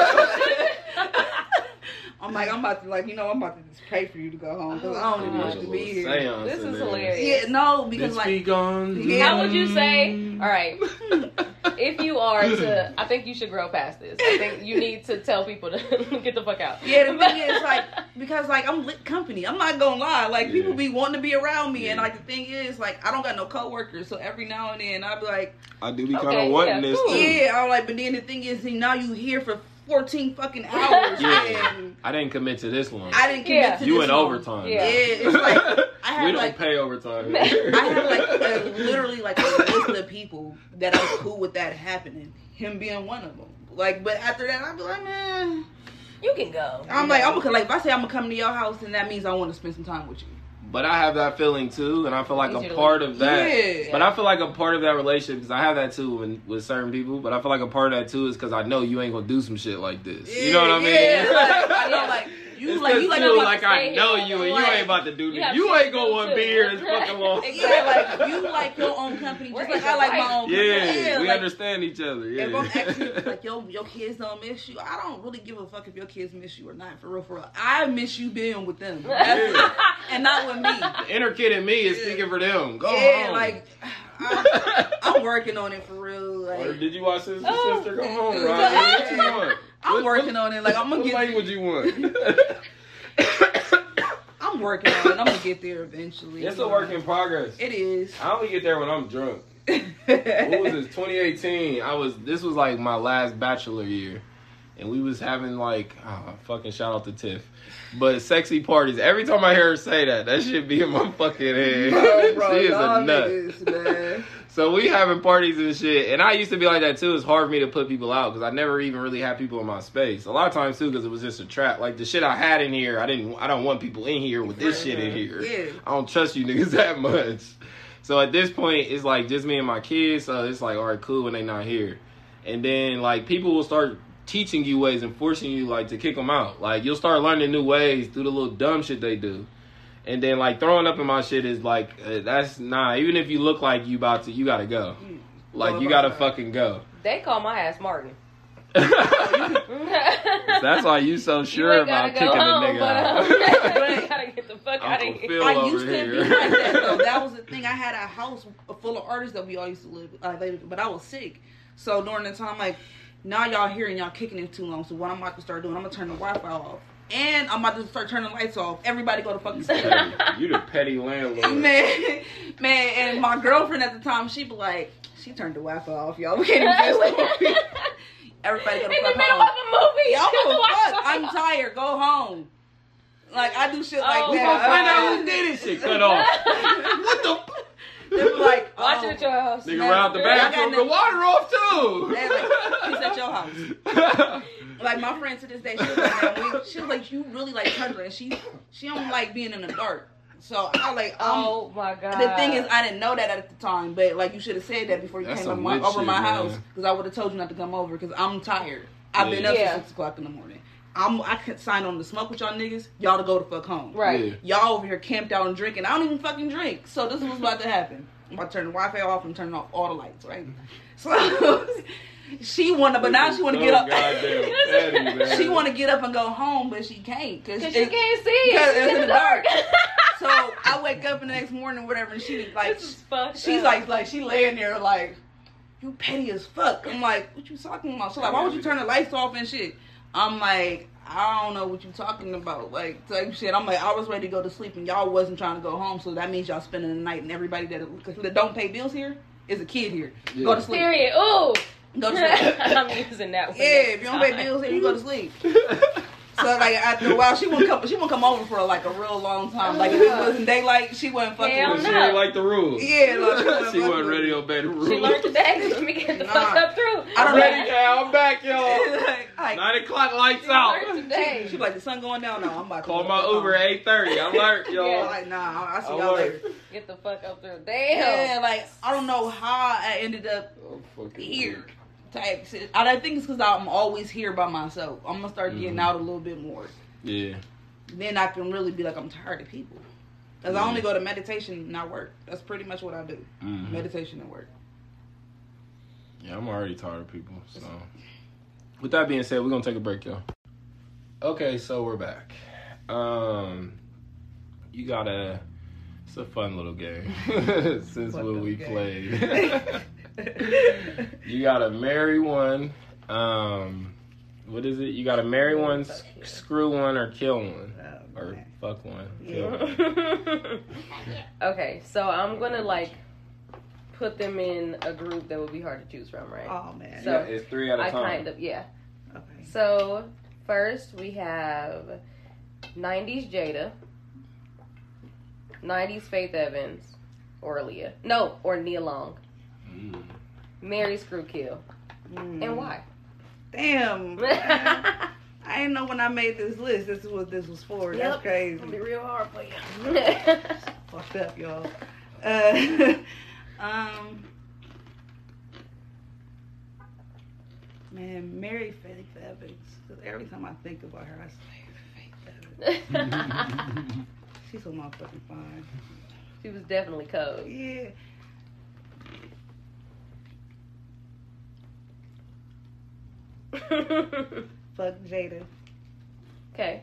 I'm like, I'm about to like, you know, I'm about to just pray for you to go home because I don't even Oh, want you to be here. This is there. hilarious. Yeah, no, This because like, week on. Yeah. How would you say? All right. <laughs> If you are to, I think you should grow past this. I think you need to tell people to <laughs> get the fuck out. Yeah, the thing is, like, <laughs> because like I'm lit company. I'm not gonna lie. Like people be wanting to be around me, and like the thing is, like I don't got no coworkers, so every now and then I'll be like, I do be kind Okay, of wanting yeah, this cool. too. yeah, I'm like, but then the thing is, see, now you here for 14 fucking hours, Yeah. and I didn't commit to this one. I didn't commit Yeah. to you this in long. overtime. Yeah. Yeah, it's like I have we don't like pay overtime. <laughs> I have like a, literally like a list of people that are cool with that happening. Him being one of them. Like, but after that, I'd be like, man. You can go. I'm like, I'm gonna like if I say I'm gonna come to your house, then that means I want to spend some time with you. But I have that feeling too, and I feel like a part of that. Yeah. But I feel like a part of that relationship because I have that too when, with certain people. But I feel like a part of that too is because I know you ain't gonna do some shit like this. you know what I mean? Yeah, <laughs> like, I know, like you, It's like you, 'cause like, you, I'm like I know here. you, and you Like, ain't about to do this. have You ain't gonna do, want be here this fucking long. yeah, like <laughs> you like your own company, just like I like my own. Yeah, company. we like, understand each other. Yeah. If I'm actually <laughs> like yo, your kids don't miss you, I don't really give a fuck if your kids miss you or not. For real, for real, I miss you being with them, That's- Yeah. and not with me. the inner kid in me is Yeah. speaking for them. Go yeah, home. like I, I'm working on it for real. Or did you watch Sister Oh. Sister? Go home, Yeah. Ryan. What you want? I'm What- working what, on it. Like I'm gonna What get. language you want? <laughs> I'm working on it. I'm gonna get there eventually. it's a work in progress. It is. I only get there when I'm drunk. <laughs> what was this 2018 i was this was like my last bachelor year and we was having like oh, fucking shout out to tiff but sexy parties every time i hear her say that that shit be in my fucking head Bro, <laughs> bro, she is a nut niggas, so we having parties and shit and i used to be like that too it's hard for me to put people out because i never even really had people in my space a lot of times too because it was just a trap like the shit i had in here i didn't i don't want people in here with this uh-huh. shit in here Yeah. I don't trust you niggas <laughs> that much. So at this point, it's like just me and my kids. So it's like, all right, cool when they not here. And then like people will start teaching you ways and forcing you like to kick them out. Like you'll start learning new ways through the little dumb shit they do. And then like throwing up in my shit is like uh, that's nah. Even if you look like you about to, you gotta go. Like you gotta fucking go. They call my ass Martin. <laughs> <laughs> That's why you so sure you about kicking home, a nigga but, out. um, <laughs> you gotta get the fuck out of here. Phil I over used to here. be like that though. That was the thing. I had a house full of artists that we all used to live, uh, live but I was sick. So during the time, like now y'all here and y'all kicking it too long. So what I'm about to start doing, I'm gonna turn the Wi-Fi off, and I'm about to start turning the lights off. Everybody go to fucking sleep. Petty. you the petty landlord. <laughs> man, man, and my girlfriend at the time, she be like, she turned the Wi-Fi off, y'all. <laughs> We can't even <laughs> finish the movie. Everybody go In to the fuck middle home. of a movie. Y'all give a Why- fuck. I'm tired. Go home. Like I do shit like Oh, We that. gonna find out who did this shit. Cut off. what the? They be like, <laughs> Watch oh, it at your house. Nigga Man, around the I got bathroom, the water off too. They like, he's at your house. <laughs> Like my friend to this day, she was like, we, she was like, you really like Tundra, and she she don't like being in the dark. So I was like, um, Oh my god. the thing is, I didn't know that at the time, but like you should have said that before you That's came over my, witch over shit, my man. house, because I would have told you not to come over, because I'm tired. I've been up Yeah. since six o'clock in the morning. I'm I could sign on to smoke with y'all niggas, y'all to go to fuck home. right. Yeah. Y'all over here camped out and drinking. I don't even fucking drink. So this is what's about to happen. I'm about to turn the Wi-Fi off and turn off all the lights, right? So <laughs> she wanna, but now she wanna get up. Goddamn <laughs> petty, man. she wanna get up and go home, but she can't because she can't see. Because It's in the dark. <laughs> So I wake up in the next morning, or whatever, and she like, this is fucked she's up. like, like she laying there like, you petty as fuck. I'm like, what you talking about? She's like, why would you turn the lights off and shit? I'm like, I don't know what you're talking about, like type shit. I'm like, I was ready to go to sleep, and y'all wasn't trying to go home, so that means y'all spending the night, and everybody that, that don't pay bills here is a kid here. Go to sleep. Period. Ooh. Go to sleep. <laughs> I'm using that one. Yeah, if you don't pay bills here, you go to sleep. <laughs> So So like after a while, she won't come. She won't come over for like a real long time. Like if it uh-huh. wasn't daylight, she wasn't fucking. Hell with She didn't like the rules. Yeah, no, she wasn't <laughs> she wasn't with ready me. to obey the rules. She learned today. Let me get the Nah. fuck up through. I I'm don't ready now. I'm back, <laughs> y'all. like, like, Nine o'clock lights She out. learned today. she, she like the sun going down. No, I'm about to Call go my home. Uber at eight thirty. I'm <laughs> alert, y'all. Yeah. Like nah, I see I y'all work. later. Get the fuck up through. Damn. Yeah, like I don't know how I ended up Oh, fucking here. Type shit. I I think it's because I'm always here by myself. I'm gonna start getting Mhm. out a little bit more. Yeah. Then I can really be like, I'm tired of people. Because I only go to meditation and I work. That's pretty much what I do. Mhm. Meditation and work. Yeah, I'm already tired of people. So, with that being said, we're gonna take a break, y'all. Okay, so we're back. Um, you gotta. It's a fun little game <laughs> since when we little played. <laughs> <laughs> <laughs> you gotta marry one. Um, what is it? You gotta marry one, s- screw one, or kill one, Oh, or man. fuck one. Yeah. Kill one. <laughs> okay, so I'm gonna like put them in a group that would be hard to choose from, right? Oh man. So- yeah, it's three at a I time. kind of yeah. okay. So first we have '90s Jada, '90s Faith Evans, or Aaliyah. No, or Nia Long. Mm. Mary Screw Kill. Mm. And why? Damn. <laughs> I didn't know when I made this list. This is what this was for. That's Yep. crazy. It'll be real hard for you. <laughs> Fucked up, y'all. Uh, <laughs> um, man, Mary Faith Evans. 'Cause Every time I think about her, I say Faith Evans. She's so motherfucking fine. she was definitely cold. Yeah. <laughs> Fuck Jada okay.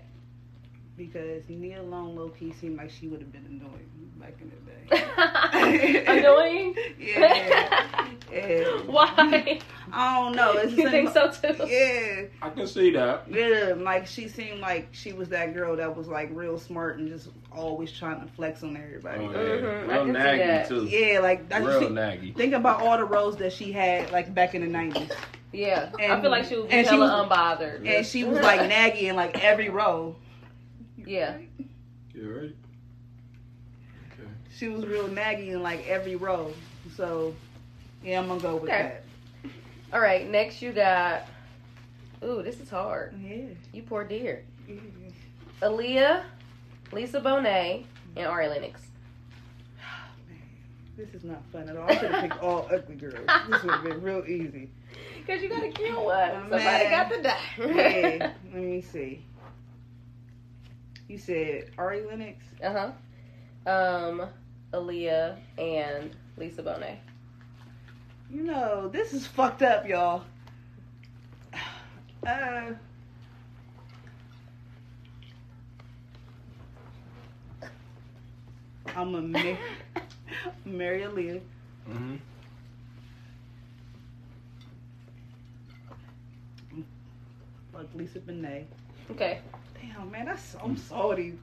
Because Nia Long low key seemed like she would have been annoying back in the day. <laughs> Annoying? <laughs> Yeah. yeah. Why? <laughs> I don't know. It's you think so too? Yeah. I can see that. Yeah, like she seemed like she was that girl that was like real smart and just always trying to flex on everybody. Oh, yeah. Mhm, I Real can see naggy that. too. Yeah, like I Real see, naggy. think about all the roles that she had like back in the nineties, Yeah. I feel like she would be and she hella was- unbothered. and she was like naggy in like every role. Yeah. You right? Okay. She was real naggy in like every role. So yeah, I'm gonna go with Okay. All right. Next, you got. Ooh, this is hard. Yeah. You poor dear. yeah. Aaliyah, Lisa Bonet, and Ari Lennox. <sighs> Man, this is not fun at all. I should have picked all ugly girls. This would have been real easy. <laughs> Cause you gotta kill one. Oh, Somebody man. got to die. Yeah. <laughs> Let me see. You said Ari Lennox. uh huh. Um, Aaliyah and Lisa Bonet. You know, this is fucked up, y'all. <sighs> Uh, I'm a ma- <laughs> marry Aaliyah. Mm-hmm. Like Lisa Bonet. Okay. Damn, man, that's I'm salty.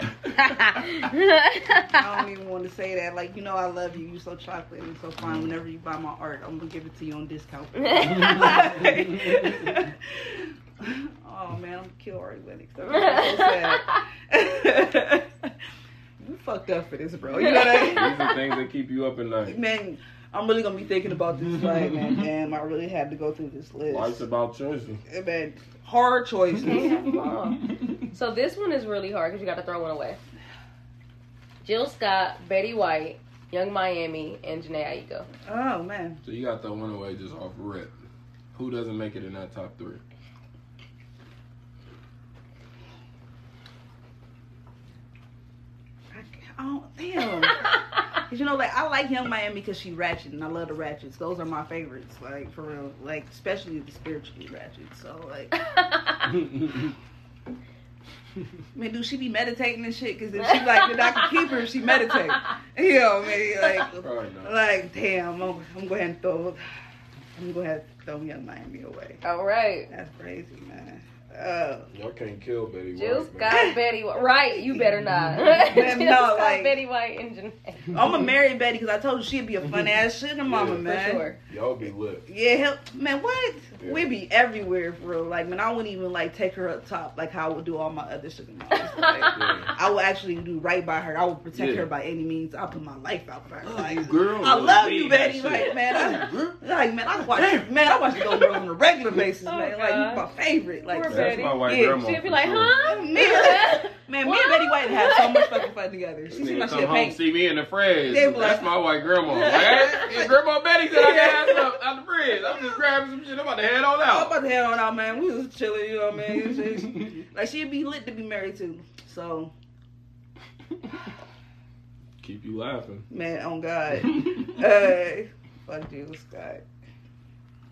I don't even want to say that. Like, you know, I love you. You're so chocolate and so fine. Mm-hmm. Whenever you buy my art, I'm gonna give it to you on discount. <laughs> <laughs> oh man, I'm gonna kill Ari Lennox. That's so <laughs> you fucked up for this, bro. You know what I mean? These are things that keep you up at night. mean? Man, I'm really gonna be thinking about this <laughs> like, man. Damn, I really had to go through this list. Life's about choices. Man, hard choices. <laughs> so this one is really hard because you got to throw one away. Jill Scott, Betty White, Yung Miami, and Jhené Aiko. oh man. So you got that one away just off rip. Who doesn't make it in that top three? I, oh damn. <laughs> Cause you know, like I like Yung Miami because she ratchet, and I love the ratchets. Those are my favorites, like for real. Like especially the spiritually ratchet. So like, <laughs> man, do she be meditating and shit? Cause if she like, then I can keep her she meditate. You know, man, like, like damn, I'm, I'm going to throw, I'm going to throw Yung Miami away. All right. That's crazy, man. Oh. Y'all can't kill Betty Jill White. man. Scott, Betty White. Right, you better <laughs> not. Man, Jill no, <laughs> Scott, like- Betty White, and Jhené. I'm gonna marry Betty because I told you she'd be a fun ass sugar mama, Yeah, for man. For sure. Y'all be lit. Yeah, hell, man, what? Yeah. We be everywhere for real. Like, man, I wouldn't even like take her up top like how I would do all my other sugar mamas. <laughs> Like, Yeah. I would actually do right by her. I would protect Yeah. her by any means. I put my life out for her. Oh, like, you, girl. I love you, Betty. shit. Like, man, I, oh, Girl. like, man, I watch, man, I watch Golden Girls on a regular basis, Oh, man. Like, you my favorite. Like, Poor so- That's Betty. my white Yeah. grandma. She'd be like, sure. huh? <laughs> Me, man, me and Betty White have so much fucking fun together. She Nigga seems like come she a home, see me in the fridge. They be That's my white grandma. Like, hey, hey, grandma Betty said I got <laughs> some out, out the fridge. I'm just grabbing some shit. I'm about to head on out. I'm about to head on out, man. We was chilling, you know what I mean? It's just- <laughs> like she'd be lit to be married to. So, Keep you laughing. man, on God. <laughs> Hey, fuck you, Scott.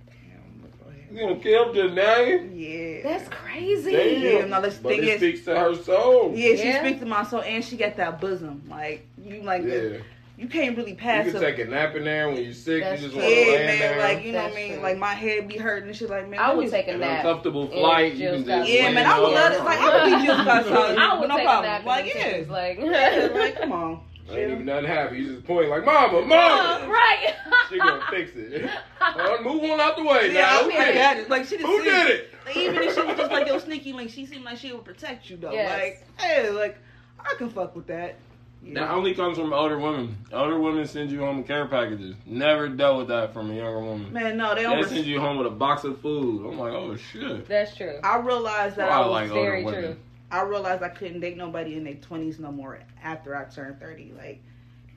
Damn, look over You here. gonna kill the? Yeah. That's crazy. Damn. Yeah, no, let's but think it it's- speaks to her soul. Yeah, she Yeah. speaks to my soul, and she got that bosom. Like you, like Yeah. You can't really pass. You can a- take a nap in there when you're sick. That's you just true. want to yeah, lay man. there. Like you know That's what I mean. true. Like my head be hurting and shit. Like man, I let would take a nap. uncomfortable in flight. You Jill can Scott's just Yeah, room. man, I would love it. Like I would be Jill Scott's son. I would no take problem. a nap. Like yeah, titties, like, yeah, like <laughs> come on. Ain't even nothing happen. You just point like, Mama, Uh, Mama. right. She gonna fix it. <laughs> Uh, move on out the way Yeah, now. I Who did it? it. Like she just Who did it? Like, even if she was just like yo sneaky link, she seemed like she would protect you though. Yes. Like hey, like I can fuck with that. Yeah. That only comes from older women. Older women send you home with care packages. Never dealt with that from a younger woman. Man, no, they They don't. send you home with a box of food. I'm like, oh shit. That's true. I realized that Oh, I I was like older very women. true. I realized I couldn't date nobody in their twenties no more after I turned thirty. Like,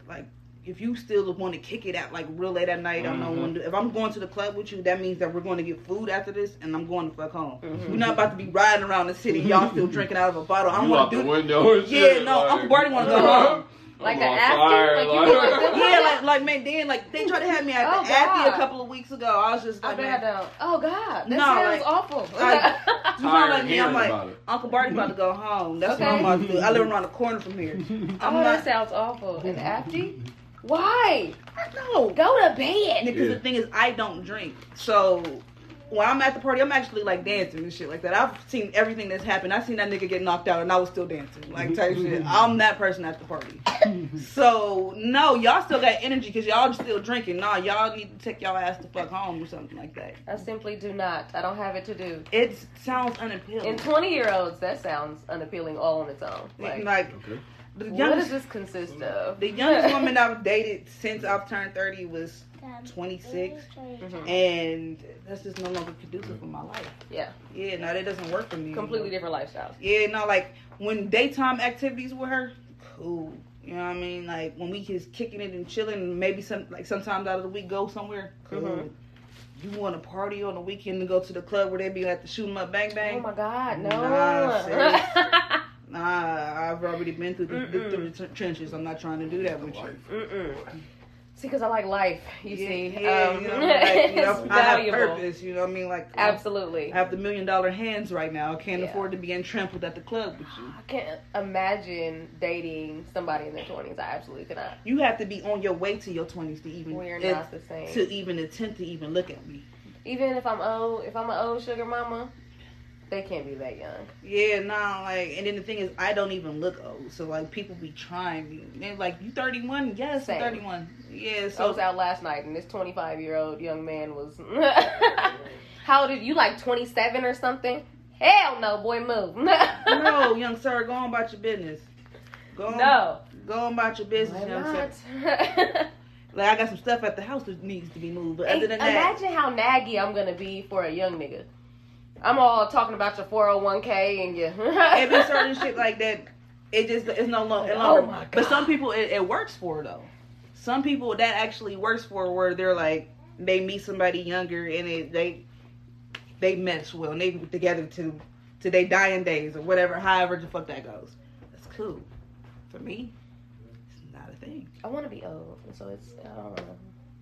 like if you still want to kick it out like real late at night, I know Mhm. when. If I'm going to the club with you, that means that we're going to get food after this, and I'm going to fuck home. Mhm. We're not about to be riding around the city, y'all still <laughs> drinking out of a bottle. I don't You out want the to do. window and Yeah, shit. no, like, Uncle Barney wanna go home. Like I'm an on after? fire, Like, you like- <laughs> Yeah, like like man, then like they tried to have me at Oh, the Abbey God. a couple of weeks ago. I was just I like, man, don't. Oh God, that No, sounds like, awful. like, <laughs> you Tired sound like of me. I'm hearing like, about it. Uncle Barney's about to go home. That's Okay. what I'm about to do. I live around the corner from here. I'm oh, not. that sounds awful. And after? Why? No, Go to bed. Because Yeah. the thing is, I don't drink. So when I'm at the party, I'm actually like dancing and shit like that. I've seen everything that's happened. I've seen that nigga get knocked out and I was still dancing, like mm-hmm. type shit. Mm-hmm. I'm that person at the party. <laughs> So no, y'all still got energy because y'all still drinking. Nah, y'all need to take y'all ass to fuck home or something like that. I simply do not. I don't have it to do. It sounds unappealing. In 20 year olds, that sounds unappealing all on its own. Like, like Okay. The what youngest, does this consist of? the youngest <laughs> woman I've dated since I've turned 30 was 26. Mhm. And that's just no longer conducive for my life. Yeah, Yeah, no, that doesn't work for me. completely different lifestyles. Yeah, no, like when daytime activities with her, cool. You know what I mean? Like when we just kicking it and chilling, maybe some like sometimes out of the week go somewhere. Cool. Mhm. You want to party on the weekend and go to the club where they be like the shoot 'em up bang bang? Oh my God, no. Nah, <laughs> Nah, I've already been through the, the, through the t- trenches. I'm not trying to do that with you. Mm-mm. See, because I like life, you yeah, see. yeah, um, you know, like, you <laughs> know, it's I have valuable. purpose. You know what I mean? Like Absolutely. I have the million dollar hands right now. I can't Yeah. afford to be trampled at the club with you. I can't imagine dating somebody in their 20s. I absolutely cannot. You have to be on your way to your twenties to even We're if- not the same. to even attempt to even look at me. Even if I'm old, if I'm an old sugar mama, they can't be that young. Yeah, nah, like, and then the thing is, I don't even look old. So like, people be trying me. They're like, "You 31? Yes, Same. I'm 31. Yeah, So I was out last night and this 25 year old young man was. <laughs> <laughs> How old are you? Like 27 or something? Hell no, boy, move. <laughs> no, young sir, go on about your business. Go on, No. go on about your business, Why young sir. Like, I got some stuff at the house that needs to be moved. But other than that, Imagine how naggy I'm gonna be for a young nigga. I'm all talking about your 401k and your. <laughs> it be certain shit like that. It just it's no lo- it Oh longer. my But some people it, it works for though. Some people that actually works for where they're like they meet somebody younger and it, they they mesh well and they get together to to their dying days or whatever. However the fuck that goes. That's cool. For me, it's not a thing. I want to be old, so it's I don't know.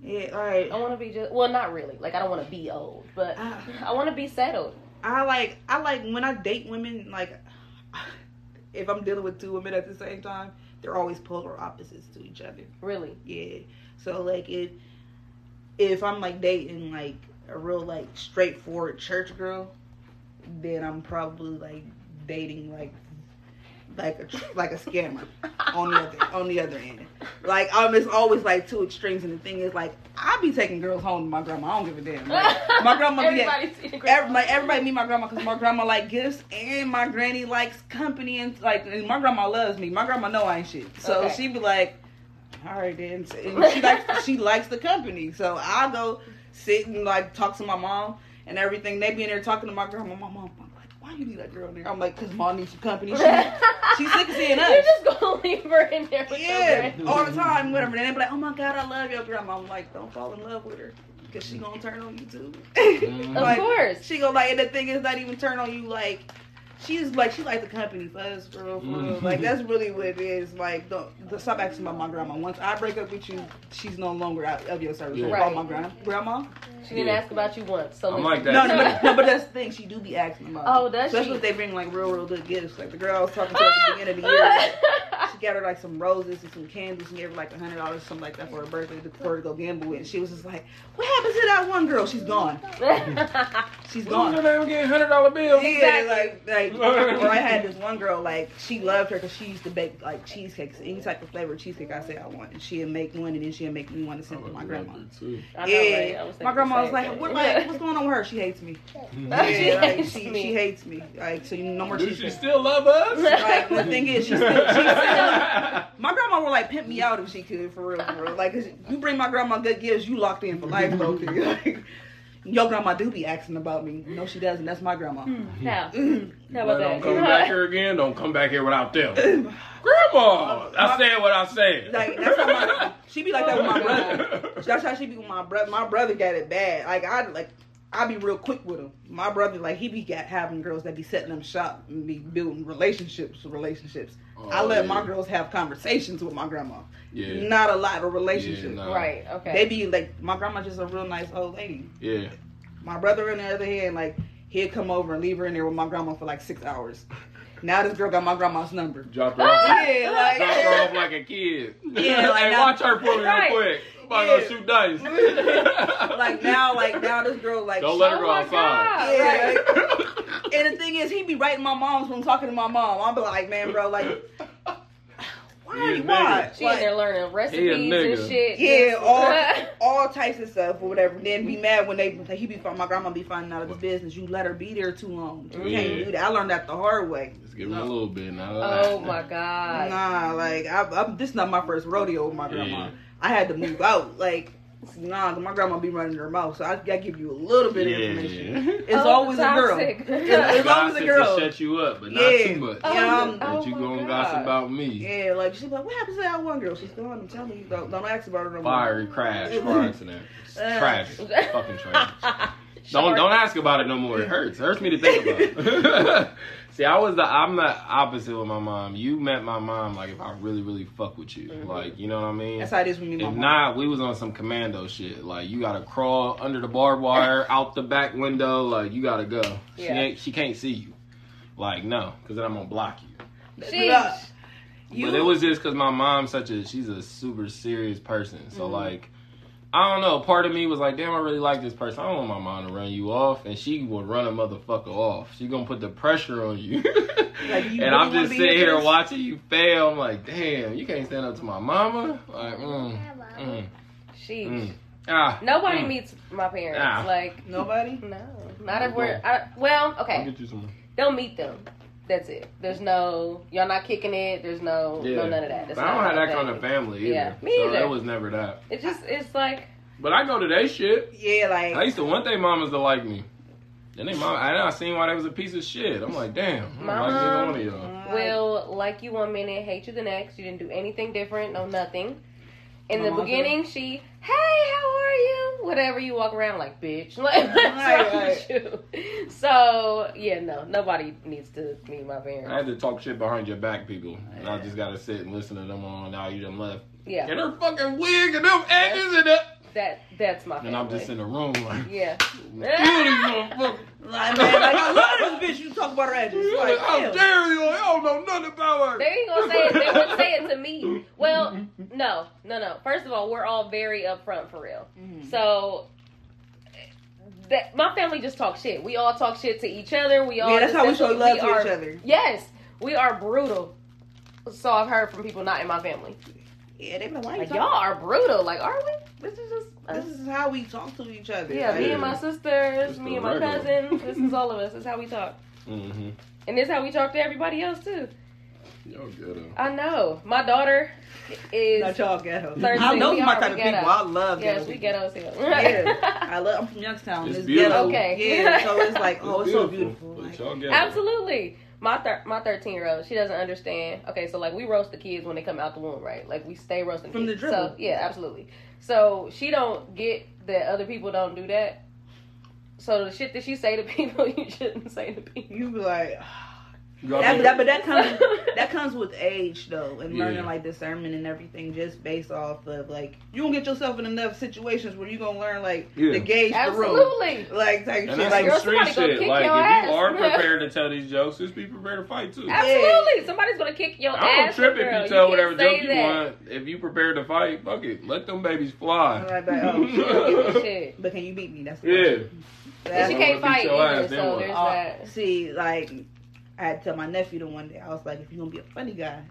Yeah, all right. I want to be just well, not really. Like I don't want to be old, but Ah. I want to be settled. I like I like when I date women like if I'm dealing with two women at the same time, they're always polar opposites to each other. Really. Yeah. So like if if I'm like dating like a real like straightforward church girl, then I'm probably like dating like like a <laughs> like a scammer on the other on the other end. Like um, it's always like two extremes, and the thing is like I be taking girls home to my grandma. I don't give a damn. Like, my grandma be at, Everybody's seen the grandma. Every, like everybody meet my grandma because my grandma like gifts and my granny likes company and like and my grandma loves me. My grandma know I ain't shit, so Okay. she be like, all right then. And she <laughs> likes she likes the company, so I go sit and like talk to my mom and everything. They be in there talking to my grandma. My mom, why you leave that girl in there? I'm like, cause mom needs some company. She, <laughs> she's sick of seeing us. You're just gonna leave her in there with Yeah, all the time, whatever. And they be like, "Oh my god, I love your grandma." I'm like, "Don't fall in love with her, cause she gonna turn on you too." <laughs> Mhm. Of course. She gonna like, and the thing is, not even turn on you. Like, she's like, she like the company for us, for real, for real. Mhm. Like, that's really what it is. Like, don't, don't stop asking about my grandma. Once I break up with you, she's no longer out of your service. Yeah. Don't Right. my grandma. Grandma? She didn't Yeah. ask about you once. So I'm like that. No, no, but, no, but that's the thing. She do be asking about. Oh, me. does Especially she? if they bring like real, real good gifts. Like the girl I was talking to at the beginning of the year. like, <laughs> she got her like some roses and some candles and gave her like a hundred dollars, something like that for her birthday to, for her to go gamble with. And she was just like, "What happened to that one girl? She's gone. <laughs> She's What's gone." your name again? Hundred dollar bill. Yeah, like like <laughs> or I had this one girl like she loved her because she used to bake like cheesecakes, any type of flavor cheesecake I said I want, and she'd make one and then she'd make me one to send to my grandma. I know, right? I Yeah, was thinking my grandma was like, what, like, <laughs> "What's going on with her? She hates me." Mm-hmm. She like, hates she, me. she hates me. Like so, you no more Do she still love us? Like the thing is, she still, she still <laughs> my grandma would like pimp me out if she could for real, for real. Like 'cause you bring my grandma good gifts, you locked in for life, though. Like, your grandma do be asking about me. No, she doesn't. That's my grandma. Now, Mm. how But about don't that? come <laughs> back here again. Don't come back here without them. <laughs> Grandma, I said what I said. Like that's how my <laughs> she be like that with my brother. That's how she be with my brother. My brother got it bad. Like I like I be real quick with him. My brother like he be got having girls that be setting them shop and be building relationships, relationships. I Oh, let yeah. my girls have conversations with my grandma. Yeah. Not a lot of relationships. Yeah, nah. Right. Okay. They be like my grandma just a real nice old lady. Yeah. My brother on the other hand, like he'd come over and leave her in there with my grandma for like six hours. Now this girl got my grandma's number. Drop her <laughs> off. Yeah, like Drop her off <laughs> like a kid. Yeah, like hey, now- watch her for me Right. real quick. I'm about Yeah. to shoot dice. <laughs> like now, like now this girl like Don't let her Oh go my outside. Yeah, <laughs> And the thing is, he be writing my mom's when I'm talking to my mom. I'll be like, man, bro, like, <sighs> why? Yeah, you why? she in there learning recipes and shit. yeah, all <laughs> all types of stuff or whatever. Then be mad when they he be my grandma be finding out of his business. You let her be there too long. You Yeah. can't do that. I learned that the hard way. Let's give him a little bit now. oh my god. Nah, like I, I, this is not my first rodeo with my grandma. Yeah. I had to move out. Like, nah, 'cause my grandma be running her mouth, so I gotta give you a little bit of information. Yeah. <laughs> It's Oh, always a girl. toxic. It's, it's always a girl. to shut you up, but not Yeah. too much. Oh, Yeah, I'm- That oh you gonna God. gossip about me. Yeah, like she's like, what happened to that one girl? She's gone. I'm telling you, don't, don't ask about her no more. Fiery crash, <laughs> car accident. It's Uh. tragic. Fucking tragic. <laughs> Don't don't ask about it no more. It hurts. It hurts me to think about. It. See, I was the I'm the opposite with my mom. You met my mom like if I really really fuck with you, like you know what I mean. That's how it is with me. and my If mom. not, we was on some commando shit. Like you gotta crawl under the barbed wire, <laughs> out the back window. Like you gotta go. She Yeah. ain't. She can't see you. Like no, because then I'm gonna block you. Sheesh. You, But it was just because my mom's such a she's a super serious person. So Mhm. like, I don't know. Part of me was like, damn, I really like this person. I don't want my mom to run you off, and she would run a motherfucker off. She gonna put the pressure on you. <laughs> Like, you and really I'm just sitting here this? watching you fail. I'm like, damn, you can't stand up to my mama. Like, mm, mm, Sheesh. mm. Ah, Nobody mm. meets my parents. Ah. Like, nobody. no, not if we're. I, well, I'll okay, get you some. don't meet them. That's it. There's no y'all not kicking it. There's no Yeah. no none of that. That's But I don't have that kind of family either. Yeah, me so either. it was never that. It just it's like But I go to they shit. Yeah, like I used to want they mamas to like me. Then they mom, I know I seen why they was a piece of shit. I'm like, damn, I don't My like mom- one y'all. will like you one minute, hate you the next. You didn't do anything different, no nothing. In My the mom beginning, she, hey, how are you? Whatever you walk around like, bitch. <laughs> Like, what's Right, wrong with you? So yeah, no, nobody needs to meet my parents. I had to talk shit behind your back, people. And I just gotta sit and listen to them on. Now you done left. Yeah, And her fucking wig and them edges and that. That that's my family. And I'm just in the room like, <laughs> yeah. kill these motherfuckers. <laughs> like, man, like, I love this bitch. You talk about her edges. Like, How damn. dare you? I don't know nothing about her. They ain't gonna say it. They wouldn't say it to me. <laughs> Well, no, no, no. First of all, we're all very upfront for real. Mhm. So that my family just talk shit. We all talk shit to each other. We all Yeah, that's how we show love to are- each other. Yes, we are brutal So I've heard from people not in my family. Yeah, they be like, why you Like talking? y'all are brutal. Like, are we? This is just us. This is how we talk to each other. yeah, Like, me and my sisters, Just me and my regular. cousins. This is all of us. This is how we talk. Mm-hmm. And this is how we talk to everybody else too. Yo, ghetto. I know. My daughter is Not y'all ghetto. Thirteen. I know We my are type of ghetto. people. I love yes, ghetto. we people. ghetto as hell. Yeah, <laughs> I love. I'm from Youngstown. It's It's, beautiful. ghetto. Okay. Yeah, so it's like, oh, it's so beautiful. But Like, y'all ghetto. Absolutely. My thir- my thirteen year old, she doesn't understand. Okay, so like we roast the kids when they come out the womb, right? Like we stay roasting From the kids. dribble. So yeah, absolutely. So she don't get that other people don't do that. So the shit that she say to <laughs> people, you shouldn't say to people. you be like, that, that, but that comes <laughs> that comes with age though, and Yeah. learning like discernment and everything, just based off of like you gonna get yourself in enough situations where you are gonna learn like Yeah. to gauge the room, Absolutely. like type And shit. that's Like girl, some street gonna shit. kick Like, if your you are prepared to tell these jokes, just be prepared to fight too. Absolutely. Somebody's gonna kick your ass. I don't ass. trip girl. if you tell can't whatever say joke you want. If you prepared to fight, fuck it. Let them babies fly. I'm <laughs> oh, shit. Give a shit. but can you beat me? That's the Yeah. That's she can't fight either, so there's Uh, that. see, like, I had to tell my nephew the one day, I was like, if you're gonna be a funny guy,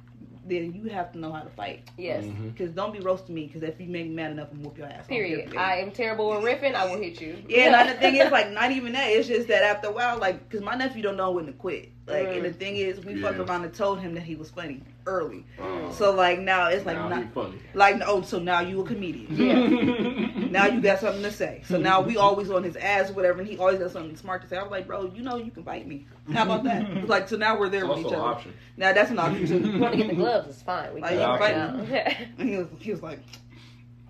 then you have to know how to fight. Yes. Mm-hmm. Because don't be roasting me, because if you make me mad enough, I'm gonna whoop your ass. I Period. I am terrible with ripping. I will hit you. Yeah, and <laughs> the thing is, like, not even that. It's just that after a while, like, because my nephew don't know when to quit. Like, and the mm. thing is, we Yeah. fucked around and told him that he was funny early. Uh, So, like, now it's like, now not, funny. like, oh, so now you a comedian. <laughs> Yeah. <laughs> Now you got something to say. So now we always on his ass or whatever, and he always got something smart to say. I was like, bro, you know you can fight me. How about that? It <laughs> like, so now we're there It's with also each an other. option. Now that's an option You too. want to get the gloves? It's fine. We Like, can you fight it. And he was, he was like,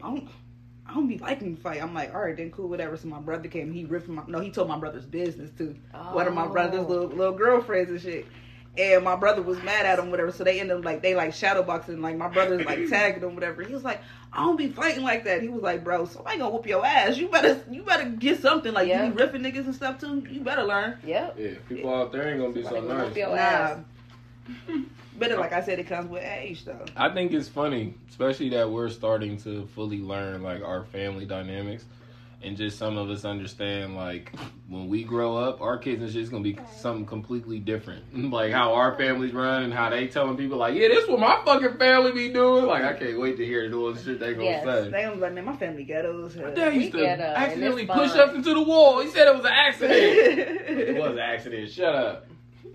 I don't, I don't be liking to fight. I'm like, all right, then cool, whatever. So my brother came, he ripped my, no, he told my brother's business too. One of my brother's Oh. little little girlfriends and shit. And my brother was mad at him, whatever. So they ended up like they like shadow boxing. Like my brother's like tagging him, whatever. He was like, I don't be fighting like that. He was like, bro, somebody gonna whoop your ass. You better you better get something. Like Yeah. you be ripping niggas and stuff too. You better learn. Yep. Yeah, people out there ain't gonna be so Somebody gonna nice. whoop your Nah. ass. <laughs> But like I said, it comes with age though. I think it's funny, especially that we're starting to fully learn like our family dynamics, and just some of us understand like when we grow up, our kids and shit's gonna be something completely different. <laughs> like how our families run and how they telling people like, yeah, this what my fucking family be doing. Like I can't wait to hear the little shit they gonna Yes. say. They gonna be like, man, my family ghettos. My dad used to accidentally push us into the wall. He said it was an accident. <laughs> it was an accident. Shut up.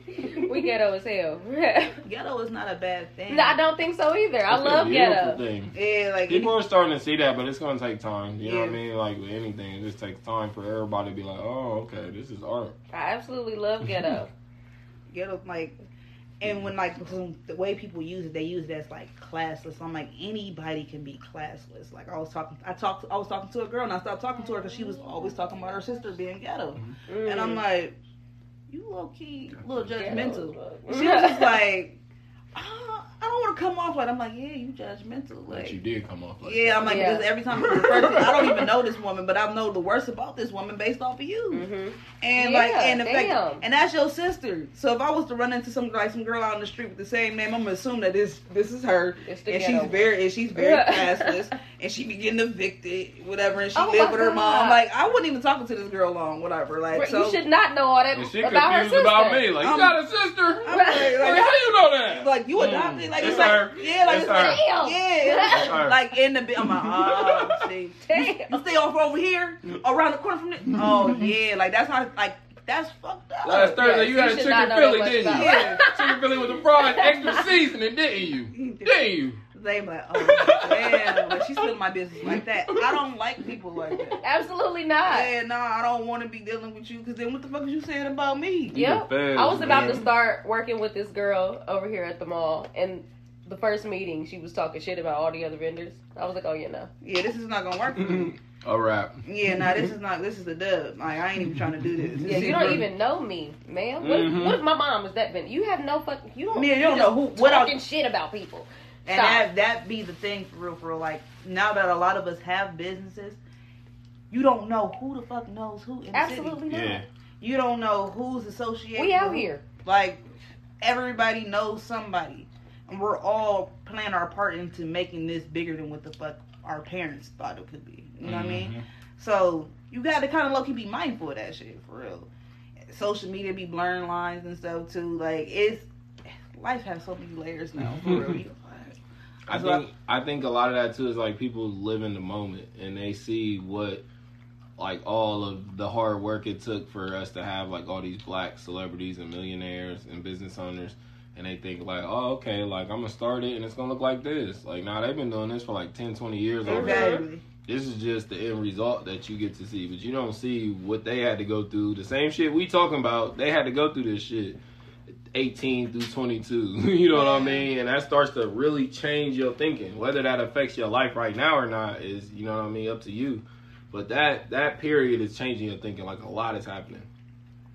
We ghetto as hell. <laughs> Ghetto is not a bad thing. no, I don't think so either. I It's a love beautiful ghetto. Thing. Yeah, like People are starting to see that, but it's gonna take time. You know what I mean? Like with anything, it just takes time for everybody to be like, "Oh, okay, this is art." I absolutely love ghetto. <laughs> ghetto like and when like the way people use it they use it as like classless i'm like anybody can be classless like i was talking i talked i was talking to a girl and i stopped talking to her because she was always talking about her sister being ghetto and i'm Mm. like you low-key a little judgmental. she was just like "Ah, i don't want to come off like i'm like yeah you judgmental But you did come off like yeah, I'm like Yeah. because every time I refer to, I don't even know this woman, but I know the worst about this woman based off of you. Mhm. And Yeah, like, and the damn. fact, and that's your sister. So if I was to run into some like some girl out in the street with the same name, I'm gonna assume that this this is her, and ghetto. she's very and she's very Yeah. classless, and she be getting evicted, whatever, and she Oh live with her mom. Like I wouldn't even talking to this girl long, whatever. Like Right, so, you should not know all that she about her confused sister. about me. Like, you got a sister? I'm like, like, how you know that? like you adopted, like It's it's like yeah, like It's it's like. Damn. yeah, It's her. like in the bi- I'm like oh, <laughs> see, Damn. you stay off over here, mm-hmm. around the corner from it. Oh yeah, like that's how like that's fucked up. Last Thursday, Yes, you you had a chicken not Philly, didn't you? about her. <laughs> chicken Philly with the fries, extra seasoning, didn't you? Didn't you? They like, oh damn, like she's still my business like that. I don't like people like that. Absolutely not. Yeah, nah, I don't want to be dealing with you because then what the fuck is you saying about me? Yep. the I was about to start working with this girl over here at the mall, and the first meeting, she was talking shit about all the other vendors. I was like, oh, yeah, no. Yeah, this is not gonna work for me. A wrap. Yeah, nah, this is not. This is the dub. Like I ain't even trying to do this. This Yeah, you don't really- even know me, man. What, Mhm. if, what if my mom is that vendor? You have no fucking. You don't. Man, you don't know who- what I- talking shit about people. And Stop. that that be the thing for real, for real. Like now that a lot of us have businesses, you don't know who the fuck knows who in the Absolutely city. not. Yeah. You don't know who's associated. We out with here. Like everybody knows somebody, and we're all playing our part into making this bigger than what the fuck our parents thought it could be. You know what I mean? Mhm. So you got to kind of low key be mindful of that shit for real. Social media be blurring lines and stuff too. Like it's life has so many layers now. For real. <laughs> I think I think a lot of that too is like people live in the moment and they see what like all of the hard work it took for us to have like all these black celebrities and millionaires and business owners and they think like oh okay like i'm gonna start it and it's gonna look like this. Like nah they've been doing this for like 10 20 years already Exactly. this is just the end result that you get to see. But you don't see what they had to go through. The same shit we talking about they had to go through this shit 18 through 22 <laughs> you know what i mean? And that starts to really change your thinking. Whether that affects your life right now or not is you know what i mean up to you. But that that period is changing your thinking. Like a lot is happening.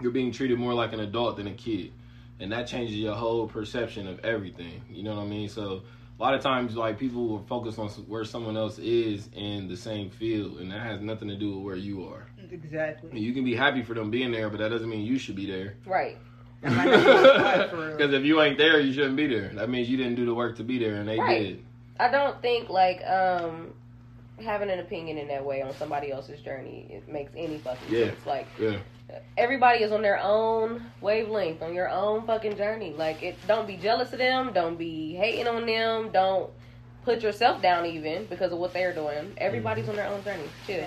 You're being treated more like an adult than a kid and that changes your whole perception of everything you know what i mean so a lot of times like people will focus on where someone else is in the same field and that has nothing to do with where you are Exactly. you can be happy for them being there but that doesn't mean you should be there Right. And like, that's why, for real. because if you ain't there you shouldn't be there that means you didn't do the work to be there and they Right. did I don't think like um having an opinion in that way on somebody else's journey it makes any fucking Yeah. sense. Like yeah everybody is on their own wavelength, on your own fucking journey. Like it don't be jealous of them, don't be hating on them, don't put yourself down even because of what they're doing. Everybody's on their own journey. Chill.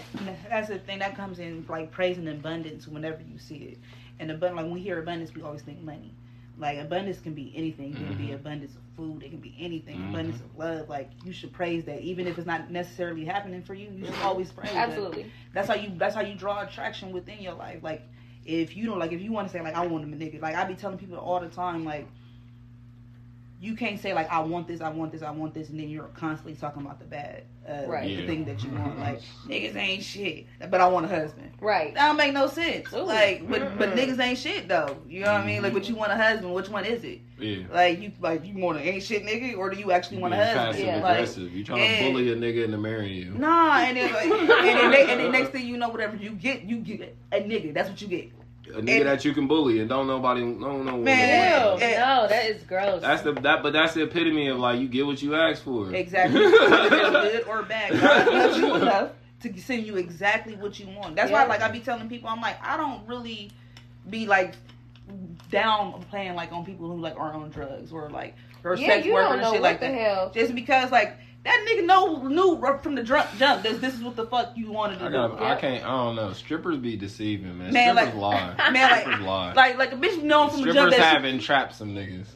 That's the thing that comes in like praise and abundance whenever you see it. And abundance, like when we hear abundance, we always think money. Like abundance can be anything. It can be Mhm. abundance of food. It can be anything. Mhm. Abundance of love. Like you should praise that, even if it's not necessarily happening for you. You should always praise. that. Absolutely. That's how you. That's how you draw attraction within your life. Like if you don't like, if you want to say like I want him a nigga. Like I be telling people all the time, like you can't say like I want this, I want this, I want this, and then you're constantly talking about the bad, uh, Right. the Yeah. thing that you want. Like niggas ain't shit, but I want a husband. Right. That don't make no sense. Ooh. Like, but but niggas ain't shit though. You know what I mean? Like, but you want a husband. Which one is it? yeah Like you like you want an ain't shit nigga, or do you actually want a Being husband? passive Yeah. Like, aggressive you trying yeah. to bully a nigga into marrying you Nah, and then like, and then, they, and then <laughs> next thing you know, whatever you get, you get a nigga. That's what you get. A nigga that you can bully and don't nobody don't know Man, Ew. Yeah. No, that is gross. That's the that, but that's the epitome of like you get what you ask for. Exactly. <laughs> Good or bad. God loves you <laughs> enough to send you exactly what you want. That's why, Yeah. like, I be telling people, I'm like, I don't really be like down playing like on people who like are on drugs or like or yeah, sex you workers and shit like the that. hell. Just because like that nigga know knew from the drunk jump that this is what the fuck you wanted to I, do. I can't. I don't know. Strippers be deceiving, man. Man, Strippers like- lie. <laughs> Man, like- Strippers lie. Like like a bitch known from the jump Strippers that have entrapped some niggas.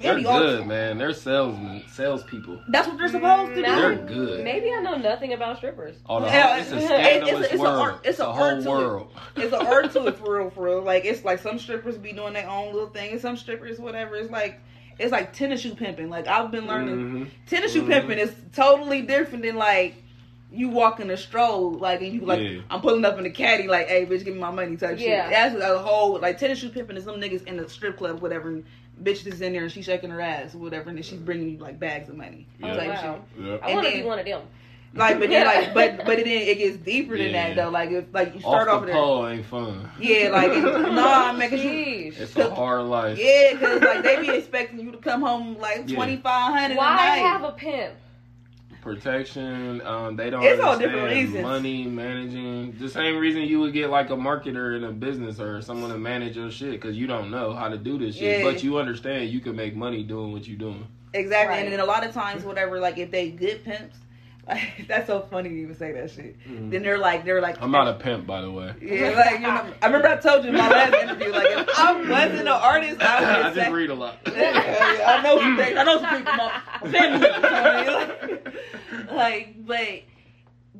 They're maybe all- good, man. They're salesmen, salespeople. That's what they're supposed to do. Mm, They're good. Maybe I know nothing about strippers. Oh, the whole, it's a it's- scandalous it's a world. art- it's a the art whole to it. world. It's an art to it <laughs> for real, for real. Like it's like some strippers be doing their own little thing, and some strippers, whatever. It's like it's like tennis shoe pimping. Like I've been learning Mhm. tennis shoe Mhm. pimping is totally different than like you walking a stroll, like and you like Yeah. I'm pulling up in the caddy, like hey bitch, give me my money type Yeah. shit. That's a whole like tennis shoe pimping is some niggas in the strip club, whatever. And bitch is in there and she's shaking her ass, or whatever, and then she's bringing you like bags of money Yeah. type wow. shit. Yep. I want to then- be one of them. Like, but then like, but <laughs> but it then it gets deeper than Yeah. that though. Like if like you start off, Off the pole ain't fun. yeah, like it's, <laughs> nah, man, cause you Sheesh. It's a hard life. Yeah, because like they be expecting you to come home like Yeah. twenty five hundred Why a night. have a pimp? Protection. Um, they don't. It's all different reasons. Money managing. The same reason you would get like a marketer in a business or someone to manage your shit because you don't know how to do this shit, Yeah. but you understand you can make money doing what you're doing. exactly, Right. and then a lot of times, whatever, like if they good pimps, like <laughs> that's so funny you even say that shit. Then they're like, they're like, Mm-hmm. I'm not a pimp, by the way. yeah, like you know, I remember I told you in my last interview, like if I wasn't an artist, I <laughs> I just say. read a lot. <laughs> Yeah, I know some things. I know some people. My family you know what I mean? Like, like, but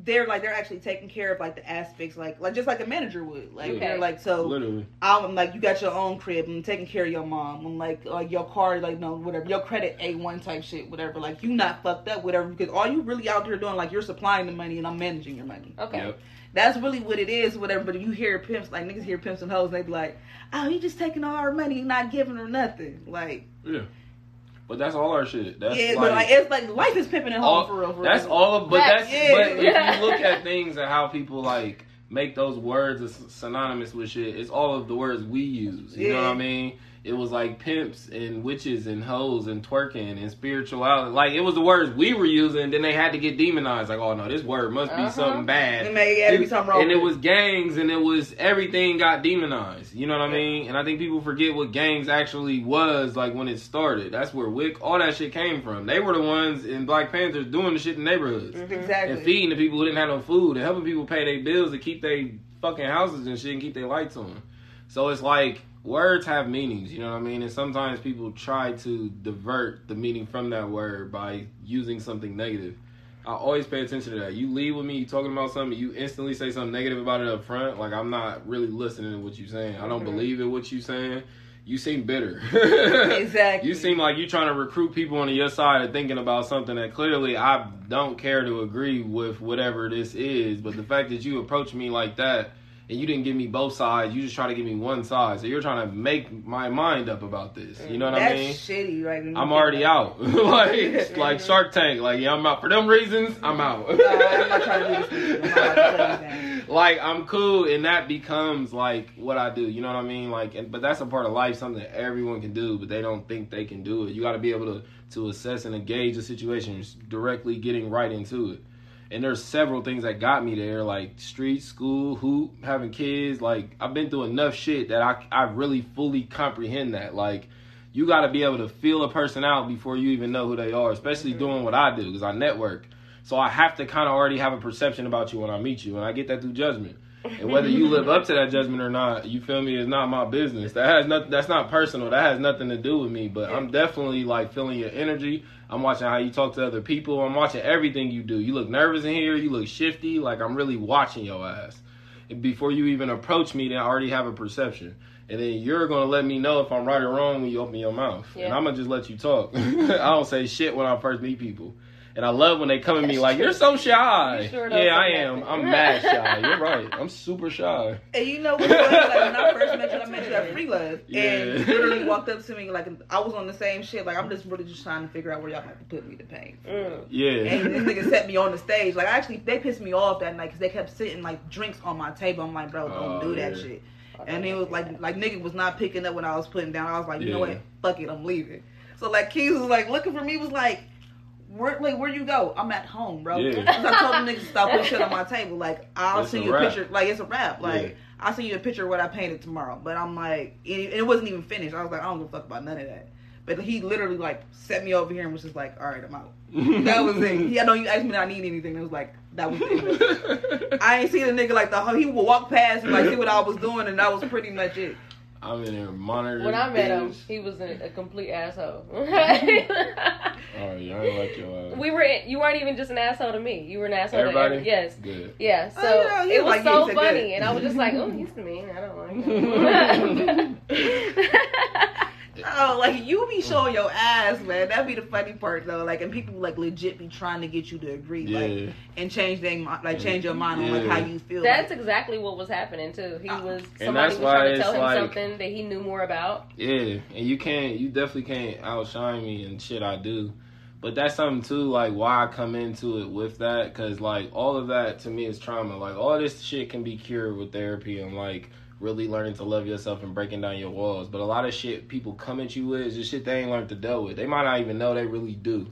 they're like they're actually taking care of like the aspects, like like just like a manager would. Like Yeah. they're like so. Literally. I'm like, you got your own crib. I'm taking care of your mom. I'm like, like your car, like no, whatever. Your credit a one type shit, whatever. Like you not fucked up, whatever. Because all you really out there doing, like you're supplying the money and I'm managing your money. Okay. Yep. That's really what it is, whatever. But if you hear pimps, like niggas hear pimps and hoes, and they be like, oh, he just taking all our money and not giving her nothing. Like, Yeah. But that's all our shit. That's yeah, like, but like it's like life is pimping at home all, for real. For that's real. all of. But Facts. that's Yeah. but if you look at <laughs> things and how people like make those words synonymous with shit, it's all of the words we use. You know what I mean? It was like pimps and witches and hoes and twerking and spirituality. Like it was the words we were using. Then they had to get demonized. Like, oh no, this word must be Uh-huh. something bad. It may- yeah, there be something wrong And it was gangs and it was everything got demonized. You know what I mean? And I think people forget what gangs actually was like when it started. That's where Wick, all that shit came from. They were the ones in Black Panthers doing the shit in neighborhoods Exactly. and feeding the people who didn't have no food and helping people pay their bills to keep their fucking houses and shit and keep their lights on. So it's like words have meanings, you know what I mean? And sometimes people try to divert the meaning from that word by using something negative. I always pay attention to that. You leave with me, you talking about something, you instantly say something negative about it up front. Like I'm not really listening to what you're saying. I don't Mhm. believe in what you're saying. You seem bitter. <laughs> Exactly. You seem like you're trying to recruit people onto your side of thinking about something that clearly I don't care to agree with whatever this is. But the fact that you approach me like that and you didn't give me both sides, you just try to give me one side. So you're trying to make my mind up about this. You know what That's I mean? shitty, right? when I'm already out. <laughs> like <laughs> like Shark Tank. Like yeah, I'm out for them reasons. I'm out. it. I'm not trying to do this. <laughs> with you. I'm not about to tell you that. like I'm cool, and that becomes like what I do. You know what I mean? Like, and, but that's a part of life, something that everyone can do, but they don't think they can do it. You got to be able to to assess and engage the situation, directly getting right into it. And there's several things that got me there, like street, school, hoop, having kids. Like I've been through enough shit that I I really fully comprehend that. Like you got to be able to feel a person out before you even know who they are, especially mm-hmm. doing what I do because I network. So I have to kind of already have a perception about you when I meet you, and I get that through judgment. And whether you live up to that judgment or not, you feel me, is not my business. That has nothing. That's not personal. That has nothing to do with me. But I'm definitely like feeling your energy. I'm watching how you talk to other people. I'm watching everything you do. You look nervous in here. You look shifty. Like I'm really watching your ass. And before you even approach me, then I already have a perception. And then you're gonna let me know if I'm right or wrong when you open your mouth. And I'm gonna just let you talk. <laughs> I don't say shit when I first meet people. And I love when they come at me That's like, true. "You're so shy." You sure yeah, I am. nothing. I'm mad shy. You're <laughs> right. I'm super shy. And you know what's funny? Like when I first met you, I met you at Free Love, Yeah. and literally walked up to me like I was on the same shit. Like I'm just really just trying to figure out where y'all have to put me to paint. Mm. Yeah. And this nigga set me on the stage. Like actually, they pissed me off that night because they kept sitting like drinks on my table. I'm like, bro, don't Oh, do that yeah. shit. And it was like like nigga was not picking up when I was putting down. I was like, you know what? Fuck it, I'm leaving. So like Keys was like looking for me. Was like, where like where you go? I'm at home, bro. Yeah. I told them niggas to stop putting shit on my table. Like I'll It's send you a wrap. picture. Like it's a wrap. Like Yeah. I'll send you a picture of what I painted tomorrow. But I'm like, it, it wasn't even finished. I was like, I don't give a fuck about none of that. But he literally like set me over here and was just like, all right, I'm out. <laughs> That was it. I know you asked me if I need anything. It was like that was it. I ain't seen a nigga like the whole. He would walk past and like see what I was doing, and that was pretty much it. I'm in there monitoring. When I met him, he was a, a complete asshole. <laughs> Oh yeah, I like your ass. we were. You weren't even just an asshole to me. You were an asshole Everybody? to every, yes. Good. Yeah, so Oh, yeah, you it was like so funny, good. and I was just like, "Oh, he's mean. I don't like him." <laughs> <laughs> Oh, like you be showing your ass, man. That'd be the funny part though. Like, and people like legit be trying to get you to agree, Yeah. like, and change their like change your mind on like how you feel. That's like, exactly what was happening too. He Uh, was and somebody that's was why trying to tell him like- something that he knew more about. Yeah, and you can't, you definitely can't outshine me and shit I do. But that's something too, like why I come into it with that, because like all of that to me is trauma. Like all this shit can be cured with therapy and like really learning to love yourself and breaking down your walls. But a lot of shit people come at you with is just shit they ain't learned to deal with. They might not even know they really do.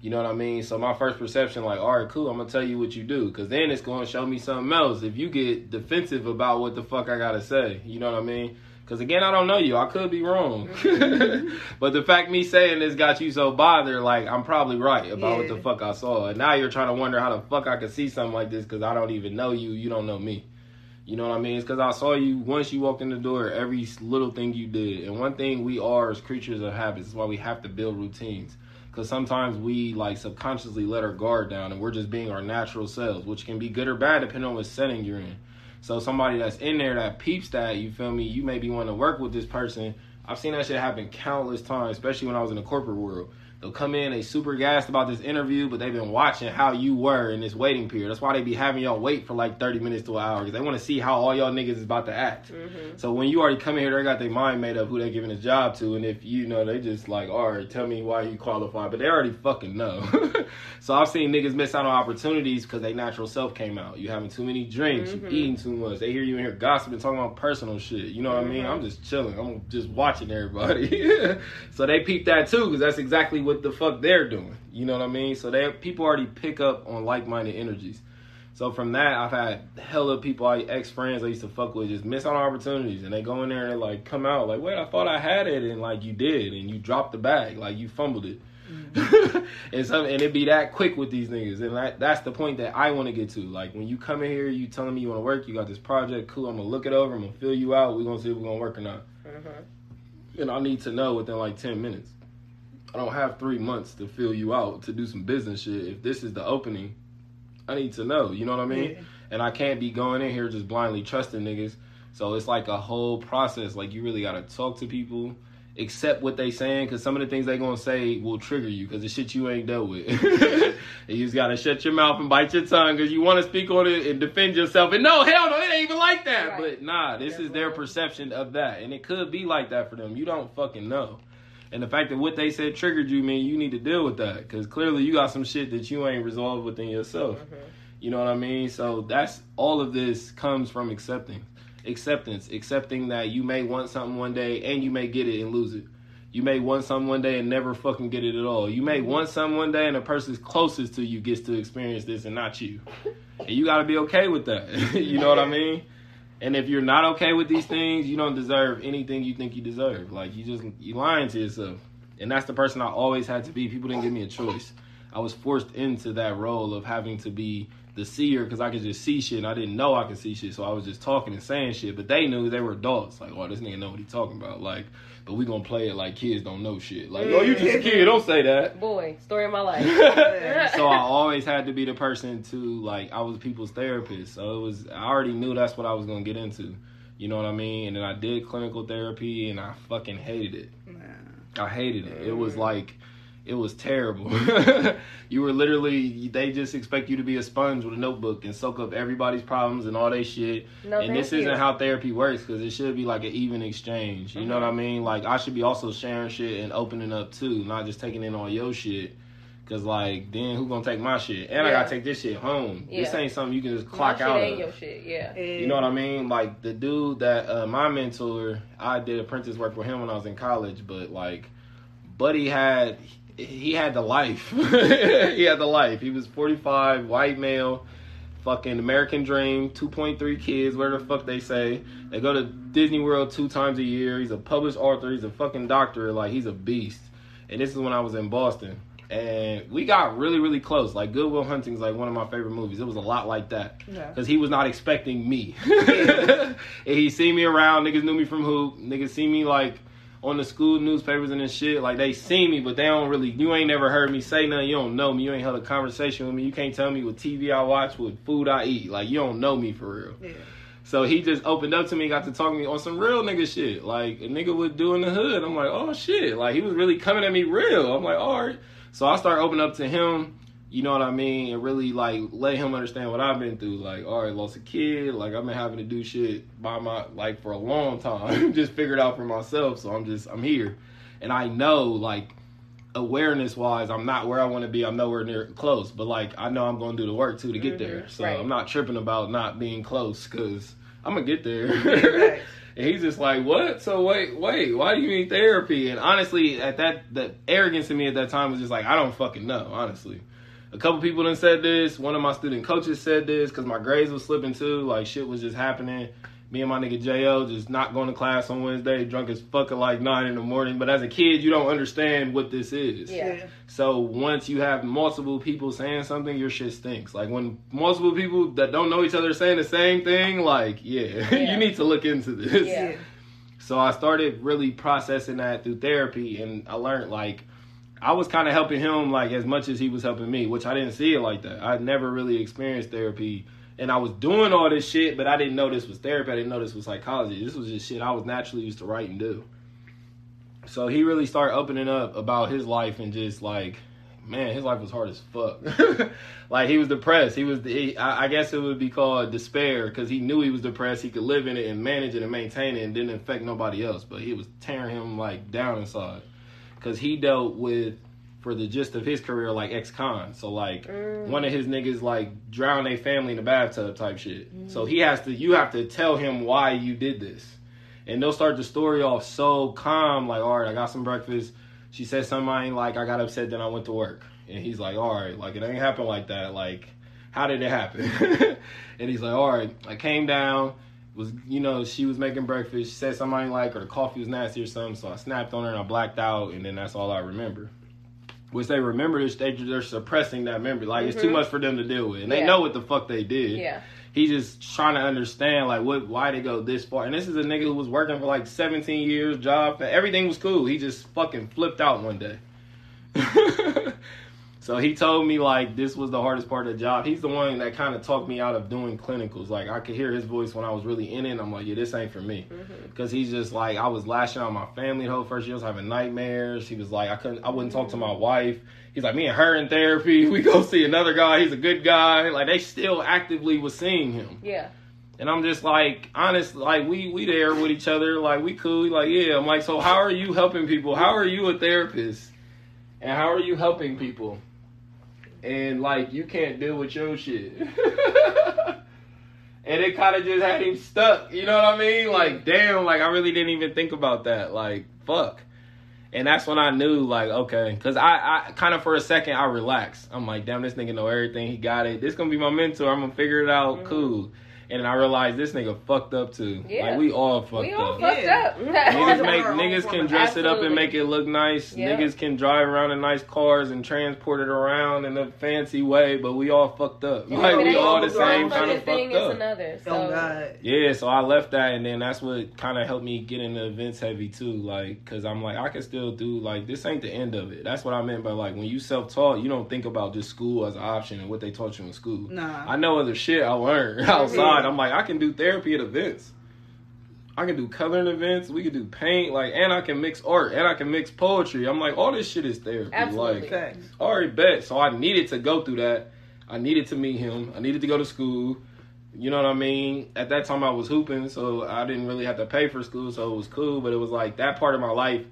You know what I mean? So my first perception, like, all right, cool, I'm gonna tell you what you do, because then it's gonna show me something else. If you get defensive about what the fuck I gotta say, you know what I mean? Because again, I don't know you. I could be wrong. <laughs> but the fact me saying this got you so bothered, like I'm probably right about what the fuck I saw. And now you're trying to wonder how the fuck I could see something like this because I don't even know you. You don't know me. You know what I mean? It's because I saw you once you walked in the door, every little thing you did. And one thing we are as creatures of habits. is why we have to build routines. Because sometimes we like subconsciously let our guard down and we're just being our natural selves, which can be good or bad depending on what setting you're in. So somebody that's in there that peeps that, you feel me, you may be wanting to work with this person. I've seen that shit happen countless times, especially when I was in the corporate world. They'll come in, they super gassed about this interview, but they've been watching how you were in this waiting period. That's why they be having y'all wait for like 30 minutes to an hour because they want to see how all y'all niggas is about to act. Mm-hmm. So when you already come in here, they got their mind made up who they giving a job to, and if you know, they just like, all right, tell me why you qualify, but they already fucking know. <laughs> so I've seen niggas miss out on opportunities because they natural self came out. You having too many drinks, Mhm. you eating too much. They hear you in here gossiping, talking about personal shit. You know what I mean? Mhm. I'm just chilling. I'm just watching everybody. <laughs> so they peep that too because that's exactly what the fuck they're doing. You know what I mean? So they people already pick up on like minded energies. So from that, I've had hella people, I ex friends I used to fuck with, just miss out on opportunities, and they go in there and like come out like, wait, I thought I had it, and like you did, and you dropped the bag, like you fumbled it, <laughs> and some, and it be that quick with these niggas, and that, that's the point that I want to get to. Like when you come in here, you telling me you want to work, you got this project, cool, I'm gonna look it over, I'm gonna fill you out, we gonna see if we're gonna work or not, Mm-hmm. and I need to know within like ten minutes. I don't have three months to fill you out to do some business shit. If this is the opening, I need to know. You know what I mean? Yeah. And I can't be going in here just blindly trusting niggas. So it's like a whole process. Like you really gotta talk to people, accept what they saying, because some of the things they gonna say will trigger you, because the shit you ain't dealt with. <laughs> and you just gotta shut your mouth and bite your tongue, because you want to speak on it and defend yourself. And no, hell no, it ain't even like that. Right. But nah, this is their perception of that, and it could be like that for them. You don't fucking know. And the fact that what they said triggered you, mean you need to deal with that, because clearly you got some shit that you ain't resolved within yourself. Mm-hmm. You know what I mean? So that's all of this comes from accepting. Acceptance. Accepting that you may want something one day and you may get it and lose it. You may want something one day and never fucking get it at all. You may want something one day and the person closest to you gets to experience this and not you. And you gotta be okay with that. <laughs> you know what I mean? And if you're not okay with these things, you don't deserve anything you think you deserve. Like you just you lying to yourself. And that's the person I always had to be. People didn't give me a choice. I was forced into that role of having to be the seer because I could just see shit and I didn't know I could see shit. So I was just talking and saying shit. But they knew they were adults. Like, oh, this nigga know what he talking about. Like, but we gonna play it like kids don't know shit. Like, oh, you just a kid, don't say that. Boy, story of my life. <laughs> so I always had to be the person to like I was people's therapist. So it was I already knew that's what I was gonna get into. You know what I mean? And then I did clinical therapy and I fucking hated it. Nah. I hated it. It was mm. like it was terrible. <laughs> you were literally they just expect you to be a sponge with a notebook and soak up everybody's problems and all they shit. No, and this thank isn't how therapy works because it should be like an even exchange. You know Mm-hmm. what I mean? Like I should be also sharing shit and opening up too, not just taking in all your shit. Cause like then who gonna take my shit? And I gotta take this shit home. This Yeah. ain't something you can just My clock shit out ain't of. your shit, yeah. You know what I mean? Like the dude that uh, my mentor, I did apprentice work for him when I was in college, but like, Buddy had he had the life. <laughs> he had the life. He was forty five, white male, fucking American dream, two point three kids, whatever the fuck they say. They go to Disney World two times a year. He's a published author. He's a fucking doctor. Like he's a beast. And this is when I was in Boston. And we got really, really close. Like Good Will Hunting's like one of my favorite movies. It was a lot like that Yeah. because he was not expecting me. <laughs> and he seen me around. Niggas knew me from hoop. Niggas see me like on the school newspapers and this shit. Like they see me, but they don't really. You ain't never heard me say nothing. You don't know me. You ain't held a conversation with me. You can't tell me what TV I watch, what food I eat. Like you don't know me for real. Yeah. So he just opened up to me, got to talk to me on some real nigga shit, like a nigga would do in the hood. I'm like, oh shit, like he was really coming at me real. I'm like, all right. So I start opening up to him, you know what I mean, and really like let him understand what I've been through. Like, all right, lost a kid, like I've been having to do shit by my like for a long time, <laughs> just figured it out for myself. So I'm just I'm here, and I know like awareness wise, I'm not where I want to be. I'm nowhere near close, but like I know I'm going to do the work too to get there. Mm-hmm. So right. I'm not tripping about not being close because I'm gonna get there. <laughs> And he's just like, "What? So wait, wait, why do you need therapy?" And honestly, at that, the arrogance in me at that time was just like, I don't fucking know. Honestly, a couple people done said this. One of my student coaches said this because my grades was slipping too. Like shit was just happening. Me and my nigga Jo just not going to class on Wednesday, drunk as fuck at like nine in the morning. But as a kid, you don't understand what this is. Yeah. So once you have multiple people saying something, your shit stinks. Like when multiple people that don't know each other are saying the same thing, like yeah, <laughs> Yeah. you need to look into this. Yeah. So I started really processing that through therapy, and I learned like I was kind of helping him like as much as he was helping me, which I didn't see it like that. I'd never really experienced therapy, and I was doing all this shit, but I didn't know this was therapy. I didn't know this was psychology. This was just shit I was naturally used to write and do. So he really started opening up about his life and just like, man, his life was hard as fuck. <laughs> like he was depressed. He was, he, I, I guess it would be called despair because he knew he was depressed. He could live in it and manage it and maintain it and didn't affect nobody else. But he was tearing him like down inside because he dealt with for the gist of his career like ex-con. So like Mm. one of his niggas like drowned a family in a bathtub type shit. So he has to you have to tell him why you did this. And they'll start the story off so calm, like, all right, I got some breakfast. She said something I ain't like, I got upset, then I went to work. And he's like, all right, like it ain't happen like that. Like, how did it happen? <laughs> and he's like, all right, I came down, was you know, she was making breakfast, she said something I ain't like, or the coffee was nasty or something, so I snapped on her and I blacked out, and then that's all I remember which they remember this, they, they're suppressing that memory. Like it's too Mhm. much for them to deal with, and they Yeah. know what the fuck they did. Yeah. He's just trying to understand like what, why they go this far. And this is a nigga who was working for like 17 years, job, everything was cool. He just fucking flipped out one day. <laughs> so he told me like this was the hardest part of the job. He's the one that kind of talked me out of doing clinicals. Like I could hear his voice when I was really in it. And I'm like, yeah, this ain't for me Mm-hmm. because he's just like I was lashing out my family the whole first year. I was having nightmares. He was like I couldn't, I wouldn't talk to my wife. He's like me and her in therapy. <laughs> We go see another guy. He's a good guy. Like they still actively was seeing him, Yeah. and I'm just like honest. Like we we there with each other. Like we cool. Like yeah. I'm like so how are you helping people? How are you a therapist? And how are you helping people? And like you can't deal with your shit. <laughs> and it kind of just had him stuck. You know what I mean? Like, damn, like I really didn't even think about that. Like, fuck. And that's when I knew, like, okay, because I, I kind of for a second I relaxed. I'm like, damn, this nigga know everything. He got it. This gonna be my mentor. I'm gonna figure it out. Mhm. Cool. And then I realized this nigga fucked up too. Yeah. Like we all fucked up. we all up. fucked Yeah. up. Niggas make niggas can of- dress it up and make it look nice. Yeah. Niggas can drive around in nice cars and transport it around in a fancy way, but we all fucked up. And Like we all the same kind of thing, fucked it's up. another. So Oh God. Yeah, so I left that, and then that's what kind of helped me get into events heavy too. Like, cause I'm like, I can still do like this ain't the end of it. That's what I meant by like when you self taught, you don't think about just school as an option and what they taught you in school. Nah. I know other shit I learned <laughs> outside. I'm like, I can do therapy at events. I can do coloring events. We can do paint, like, and I can mix art, and I can mix poetry. I'm like, all this shit is therapy. Absolutely. Like, Facts. already bet. So I needed to go through that. I needed to meet him. I needed to go to school. You know what I mean? At that time, I was hooping, so I didn't really have to pay for school, so it was cool. But it was like that part of my life.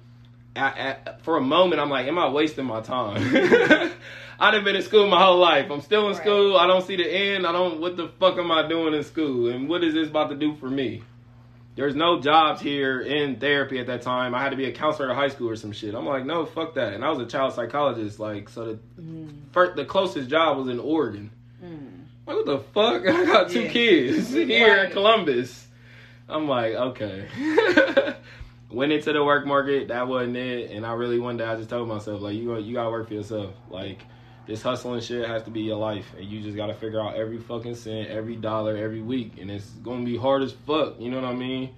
I, I, for a moment, I'm like, am I wasting my time? <laughs> I done been in school my whole life. I'm still in Right. school. I don't see the end. I don't. What the fuck am I doing in school? And what is this about to do for me? There's no jobs here in therapy at that time. I had to be a counselor at high school or some shit. I'm like, no, fuck that. And I was a child psychologist. Like, so the Mm. first, the closest job was in Oregon. Mm. Like, what the fuck? <laughs> I got two Yeah. kids <laughs> here Right. in Columbus. I'm like, okay. Went into the work market. That wasn't it. And I really one day I just told myself, like, you you gotta work for yourself. Like, this hustling shit has to be your life, and you just gotta figure out every fucking cent, every dollar, every week, and it's gonna be hard as fuck. You know what I mean?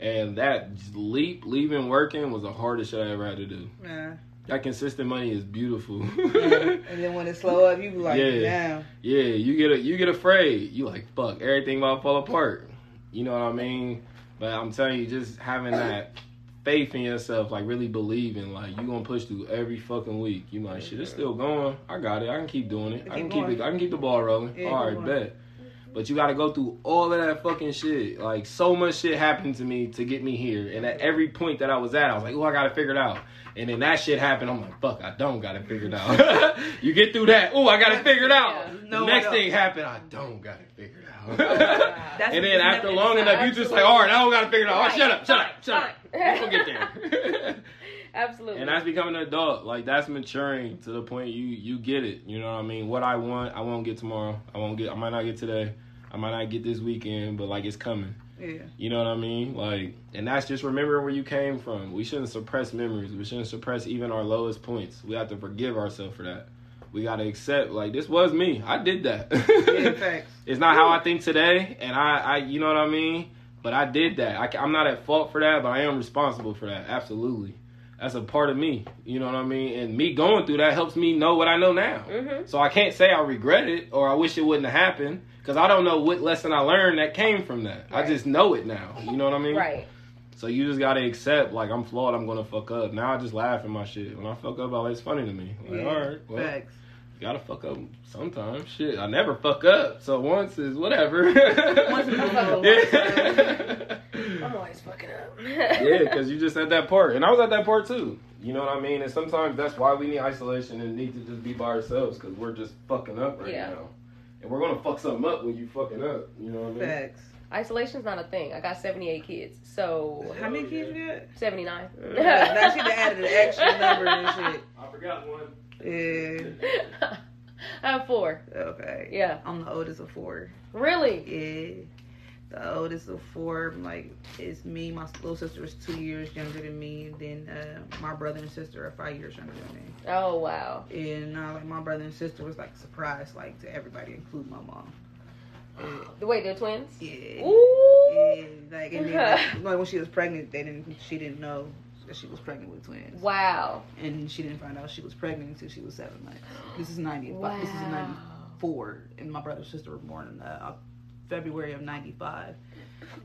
And that leap, leaving working, was the hardest shit I ever had to do. Yeah. That consistent money is beautiful. Yeah. <laughs> and then when it slow up, you be like, Yeah. damn. Yeah, you get a, you get afraid. You like fuck everything about fall apart. You know what I mean? But I'm telling you, just having that faith in yourself, like really believing, like you gonna push through every fucking week. You like shit, it's still going. I got it. I can keep doing it. I can Keep it. I can keep the ball rolling. Yeah, All right, bet. But you got to go through all of that fucking shit. Like so much shit happened to me to get me here, and at every point that I was at, I was like, "Oh, I got to figure it out." And then that shit happened. I'm like, "Fuck, I don't got to figure it out." <laughs> you get through that. Oh, I got to figure it out. Yeah. No the next thing happened. I don't got to figure it out. That's and then after long decide. enough, you just like, "All right, I don't got to figure it out." Oh, shut up, shut up, Fine, shut up. We'll get there. <laughs> Absolutely. And that's becoming an adult. Like that's maturing to the point you you get it. You know what I mean? What I want, I won't get tomorrow. I won't get. I might not get today. I might not get this weekend, but like it's coming. Yeah. You know what I mean? Like, and that's just remembering where you came from. We shouldn't suppress memories. We shouldn't suppress even our lowest points. We have to forgive ourselves for that. We got to accept, like, this was me. I did that. Yeah, <laughs> it's not how I think today, and I, I, you know what I mean. But I did that. I, am not at fault for that, but I am responsible for that. Absolutely, that's a part of me. You know what I mean. And me going through that helps me know what I know now. Mhm. So I can't say I regret it or I wish it wouldn't have happened because I don't know what lesson I learned that came from that. I just know it now. You know what I mean? Right. So you just gotta accept, like I'm flawed, I'm gonna fuck up. Now I just laugh at my shit. When I fuck up, it's funny to me. Like, Yeah, all right, well, Facts. you gotta fuck up sometimes. Shit, I never fuck up, so once is whatever. Once is <laughs> yeah, I'm always fucking up. <laughs> yeah, because you just at that part, and I was at that part too. You know what I mean? And sometimes that's why we need isolation and need to just be by ourselves because we're just fucking up right Yeah. now, and we're gonna fuck something up when you fucking up. You know what I mean? Facts. Isolation's not a thing. I got 78 kids, so How many kids you got? 79. Yeah, now she done added an extra number and shit. I forgot one. Yeah. <laughs> I have four. Okay. Yeah. I'm the oldest of four. Really? Yeah. The oldest of four, like, it's me. My little sister is two years younger than me. And then uh, my brother and sister are five years younger than me. Oh wow. And uh, like my brother and sister was like a surprise, like to everybody, including my mom. Yeah. Wait, they're twins? Yeah. Ooh. Yeah, like, and then, <laughs> like, when she was pregnant, they didn't. She didn't know that she was pregnant with twins, Wow. and she didn't find out she was pregnant until she was seven months. This is ninety. Wow. This is ninety four, and my brother and sister were born in uh, February of ninety five,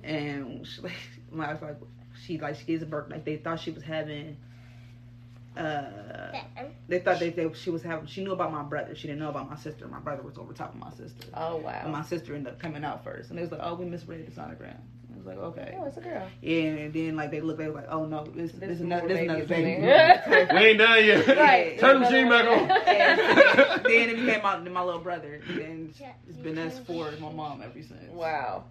and she, <laughs> like, my like she like she gives a birth like they thought she was having. Uh, they thought they, they she was having. She knew about my brother. She didn't know about my sister. My brother was over top of my sister. Oh And wow. my sister ended up coming out first, and they was like, "Oh, we misread the sonogram." I was like, "Okay." Oh, it's a girl. Yeah, and then like they looked, they was like, "Oh no, this This this, is another this another babies baby." in <laughs> We ain't done yet. Right. Turn the machine back on. <laughs> and then it became my, my little brother. And it's been us four, my mom ever since. Wow.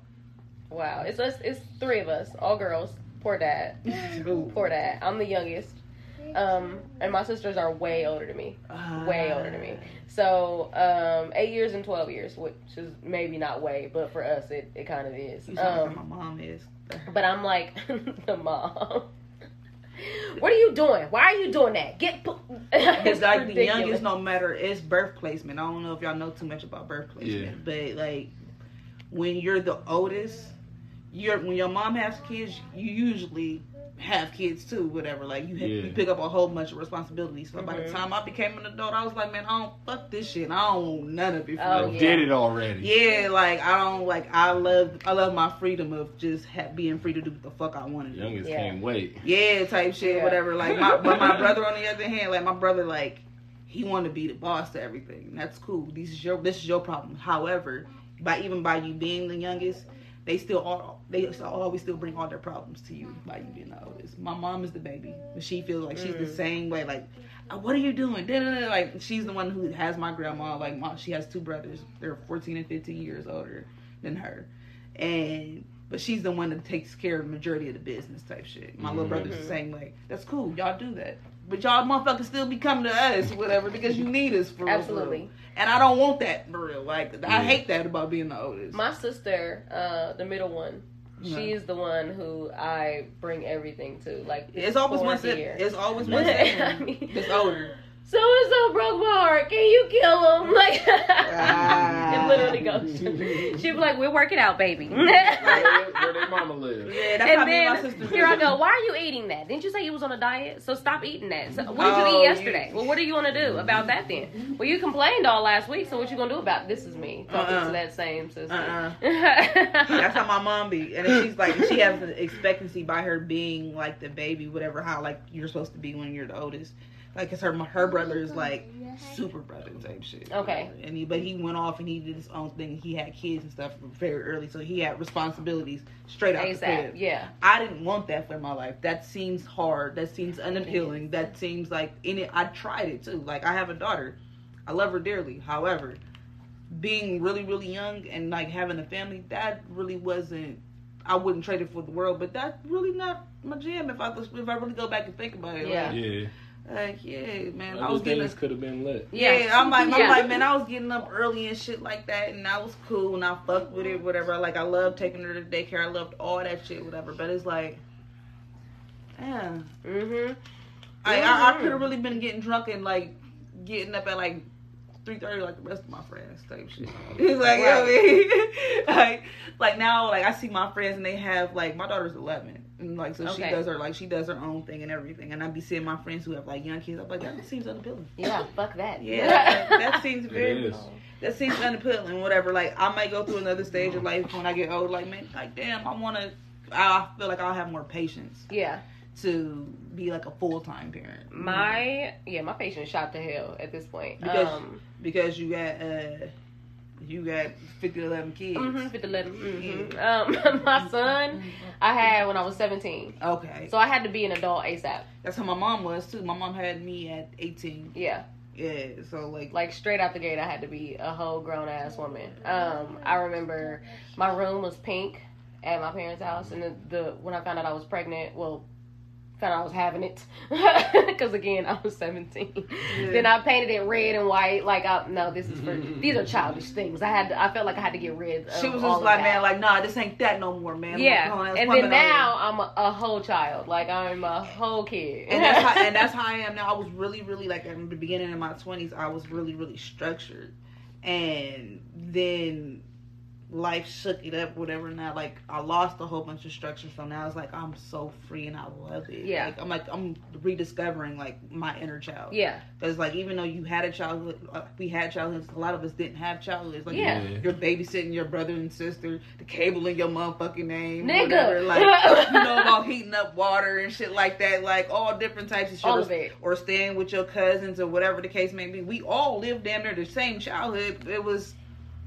Wow. It's us. It's three of us, all girls. Poor dad. Poor dad. I'm the youngest. Um, and my sisters are way older than me. Way older than me. So, um, eight years and twelve years, which is maybe not way, but for us, it, it kind of is. You sound like Um, my mom is. but I'm like <laughs> the mom. What are you doing? Why are you doing that? Get. pu- <laughs> It's like the youngest, no matter it's birth placement. I don't know if y'all know too much about birth placement, but like when you're the oldest, you're when your mom has kids, you usually have kids too. Whatever, like you, have, Yeah. you pick up a whole bunch of responsibilities. So by the Mhm. time I became an adult, I was like, man, I don't fuck this shit. I don't want none of it. Oh, yeah. Did it already. Yeah, like I don't like I love I love my freedom of just ha- being free to do what the fuck I wanted. Youngest Yeah. can't wait. Yeah, type shit, Yeah. whatever. Like my but my <laughs> brother on the other hand, like my brother, like he wanted to be the boss to everything. And that's cool. This is your this is your problem. However, by even by you being the youngest, they still all they still always still bring all their problems to you by you being the oldest. My mom is the baby, but she feels like she's the Mm. same way. Like, "Uh, what are you doing? Da-da-da. Like she's the one who has my grandma. Like, mom, she has two brothers. They're fourteen and fifteen years older than her, and but she's the one that takes care of the majority of the business type shit. My little brother's the Mhm. same way. That's cool. Y'all do that. But y'all motherfuckers still be coming to us, or whatever, because you need us for real, Absolutely. real. And I don't want that for real. Like Yeah. I hate that about being the oldest. My sister, uh, the middle one, Yeah. she is the one who I bring everything to. Like it's always one. step. year. It's always <laughs> one I step. mean, It's older. So and so broke my heart. Can you kill him? <laughs> Like Ah. it literally goes. She'd be like, "We're working out, baby." Where, where <laughs> their mama live? Yeah, that's how and me and my sister. here. I go. Why are you eating that? Didn't you say you was on a diet? So stop eating that. So what did you Oh, eat yesterday? yeah. Well, what do you want to do about that then? Well, you complained all last week. So what you gonna do about it? This is me talking Uh-uh. to that same sister. Uh-uh. <laughs> That's how my mom be, and she's like, she has an expectancy by her being like the baby, whatever. How like you're supposed to be when you're the oldest. Like, cause her her brother is like super brother type shit. Okay. And he, but he went off and he did his own thing. He had kids and stuff very early, so he had responsibilities straight out the ASAP. crib. Yeah. I didn't want that for my life. That seems hard. That seems unappealing. That seems like in it. I tried it too. Like I have a daughter. I love her dearly. However, being really really young and like having a family, that really wasn't. I wouldn't trade it for the world. But that's really not my jam. If I if I really go back and think about it, Yeah. Yeah. Like, like yeah, man. I was getting. things could have been lit. Yeah, Yeah. I'm like, I'm Yeah. like, man, I was getting up early and shit like that, and I was cool, and I fucked with it, whatever. Like, I loved taking her to daycare, I loved all that shit, whatever. But it's like, yeah, Mhm. I, I, I could have really been getting drunk and like getting up at like three thirty, like the rest of my friends, type shit. <laughs> It's like, you know what I mean? <laughs> like, like now, like I see my friends and they have like my daughter's eleven, and like so she does her like she does her own thing and everything, and I'd be seeing my friends who have like young kids. I'm like, that seems unappealing. Yeah. Fuck that. Yeah, that, that seems It very. is. That seems unappealing. Whatever. Like I might go through another stage of life when I get old. Like man, like damn, I want to. I feel like I'll have more patience Yeah. to be like a full time parent. My yeah, my patience shot to hell at this point. Because- um because you got uh you got 50 to 11 kids. mhm, fit to let him. mhm. Um <laughs> my son I had when I was 17. Okay. So I had to be an adult ASAP. That's how my mom was too. My mom had me at 18. Yeah. Yeah, so like Like straight out the gate I had to be a whole grown ass woman. Um I remember my room was pink at my parents' house and the, the when I found out I was pregnant, well out I was having it <laughs> because again I was 17. Then I painted it red and white. Like, I, no, this is for mm-hmm, mm-hmm, these are mm-hmm. childish things. I had, to, I felt like I had to get rid. of she was just like, man, like, nah, this ain't that no more, man. yeah. On, And then now I'm a, a whole child. Like I'm a whole kid. and that's how and that's <laughs> how I am now. I was really, really like in the beginning of my twenties, I was really, really structured, and then life shook it up, whatever. Now, like I lost a whole bunch of structure, so now it's like I'm so free and I love it. Yeah. like, I'm like I'm rediscovering like my inner child. yeah. because like even though you had a childhood, uh, we had childhoods. A lot of us didn't have childhoods. Like Yeah. you're babysitting your brother and sister, the cable in your motherfucking name, Nigga. whatever. Like <laughs> you know about heating up water and shit like that. Like all different types of shit. All or, of it. or staying with your cousins or whatever the case may be. We all lived damn near the same childhood. It was.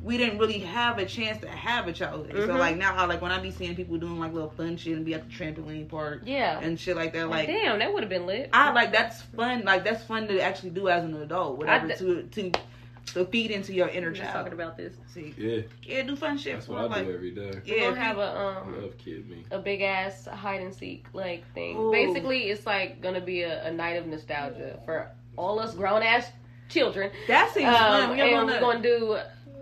We didn't really have a chance to have a childhood. So Mhm. like now, I like when I be seeing people doing like little fun shit and be at the trampoline park Yeah. and shit like that. Like, Like damn, that would have been lit. I like that's fun. Like that's fun to actually do as an adult. Whatever I to to to feed into your inner We're just child. talking about this. See, Yeah, yeah, do fun shit. that's what I like, do every day. We're yeah, gonna have a um love kid me. a big ass hide and seek like thing. Ooh. Basically, it's like gonna be a, a night of nostalgia for all us grown ass children. that seems fun. Um, We and gonna, we're gonna do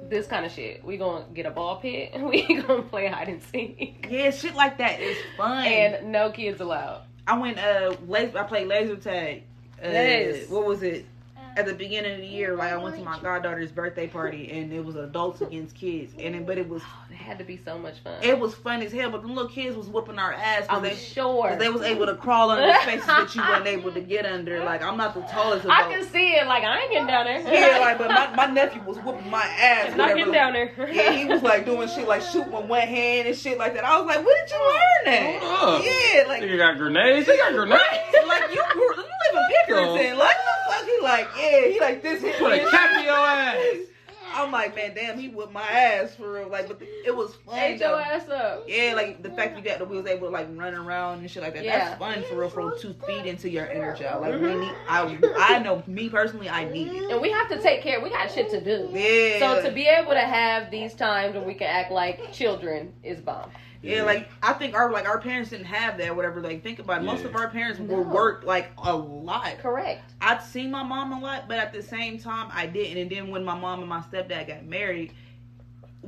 this kind of shit. We gonna get a ball pit. And <laughs> we gonna play hide and seek, yeah, shit like that is fun. and no kids allowed. I went uh, laser, I played laser tag. Uh, Yes. What was it? At the beginning of the year, like I went to my goddaughter's birthday party, and it was adults against kids, and it, but it was Oh, it had to be so much fun. it was fun as hell. But the little kids was whooping our ass because I'm they. sure. 'cause They was able to crawl under the spaces that you weren't able to get under. Like I'm not the tallest adult. I can see it. Like I ain't getting down there. Yeah, like, but my, my nephew was whooping my ass. not whatever. getting down there. Yeah, he was like doing shit like shooting with one hand and shit like that. I was like, where did you learn that? Hold up. Yeah, like, you got grenades. They got grenades. like you, grew, you live in Pickerington. Like, the fuck? He like, yeah, he like this. He Put a cap in <laughs> your ass. I'm like, man, damn, he whipped my ass for real. Like, but the, it was fun. Ate your ass up. Yeah, like the fact you got that we was able to like run around and shit like that. Yeah. That's fun for real, for real, to feed into your inner child. Like we Mhm. need, I, I know me personally, I need it. And we have to take care. We got shit to do. Yeah. So to be able to have these times when we can act like children is bomb. Yeah, like I think our like our parents didn't have that. Whatever, like think about it. Most Yeah. of our parents No. were worked like a lot. Correct. I'd seen my mom a lot, but at the same time, I didn't. And then when my mom and my stepdad got married,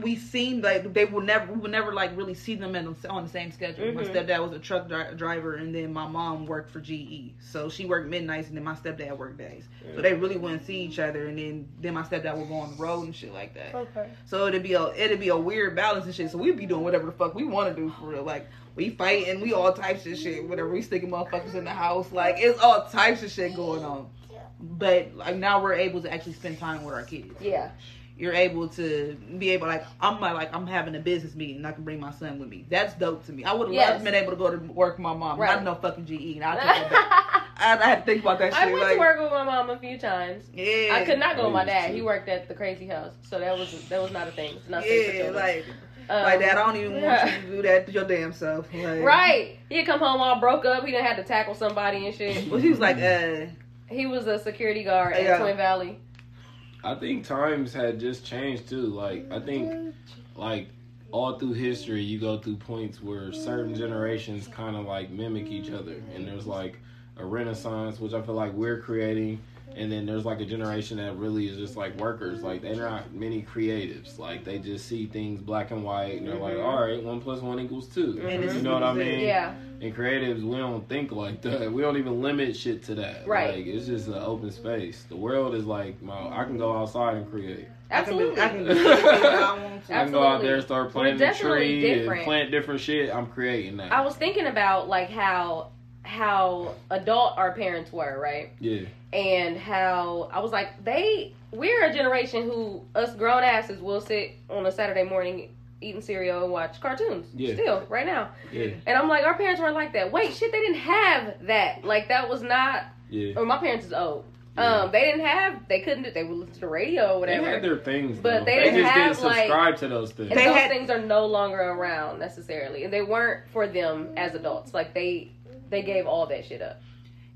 we seemed like they would never, we would never like really see them in, on the same schedule. My Mhm. stepdad was a truck dri- driver, and then my mom worked for GE, so she worked midnights, and then my stepdad worked days. So they really wouldn't see each other, and then then my stepdad would go on the road and shit like that. Okay. So it'd be a it'd be a weird balance and shit. So we'd be doing whatever the fuck we want to do for real. Like we fight and we all types of shit. Whatever we sticking motherfuckers in the house. Like it's all types of shit going on. But like now we're able to actually spend time with our kids. Yeah. You're able to be able like I'm like, like I'm having a business meeting and I can bring my son with me. That's dope to me. I would have Yes. loved been able to go to work with my mom. Right. Not no fucking GE. I, <laughs> took that back. I, I had to think about that shit. I went like, to work with my mom a few times. Yeah. I could not go with my dad. to. He worked at the crazy house, so that was that was not a thing. It's not Yeah, like Um, like that. I don't even want you to do that to your damn self. Like, Right. He'd come home all broke up. He done had to tackle somebody and shit. Well, he was like, uh, He was a security guard at Yeah. Twin Valley. I think times had just changed too. Like I think, like all through history, you go through points where certain generations kind of like mimic each other, and there's like a renaissance, which I feel like we're creating, and then there's like a generation that really is just like workers. Like they're not many creatives. Like they just see things black and white, and they're like, Mhm. all right, one plus one equals 2 And it's- You know what I mean? Yeah. And creatives, we don't think like that. We don't even limit shit to that. Right. Like it's just an open space. The world is like, well, I can go outside and create. Absolutely. I can do, I can do I want to. <laughs> I can go out there and start We're planting a tree different. and plant different shit. I'm creating that. I was thinking about like how how adult our parents were, right? yeah. And how I was like, they we're a generation who us grown asses will sit on a Saturday morning eating cereal and watch cartoons. Yeah. Still, right now. Yeah, And I'm like, our parents weren't like that. Wait, shit, they didn't have that. Like that was not. yeah. Or my parents is old. Yeah. Um, they didn't have. They couldn't. do They would listen to the radio or whatever. They had their things, But they they didn't just have, didn't like- subscribe to those things. and They those had- things are no longer around necessarily, and they weren't for them as adults. Like they, they gave all that shit up.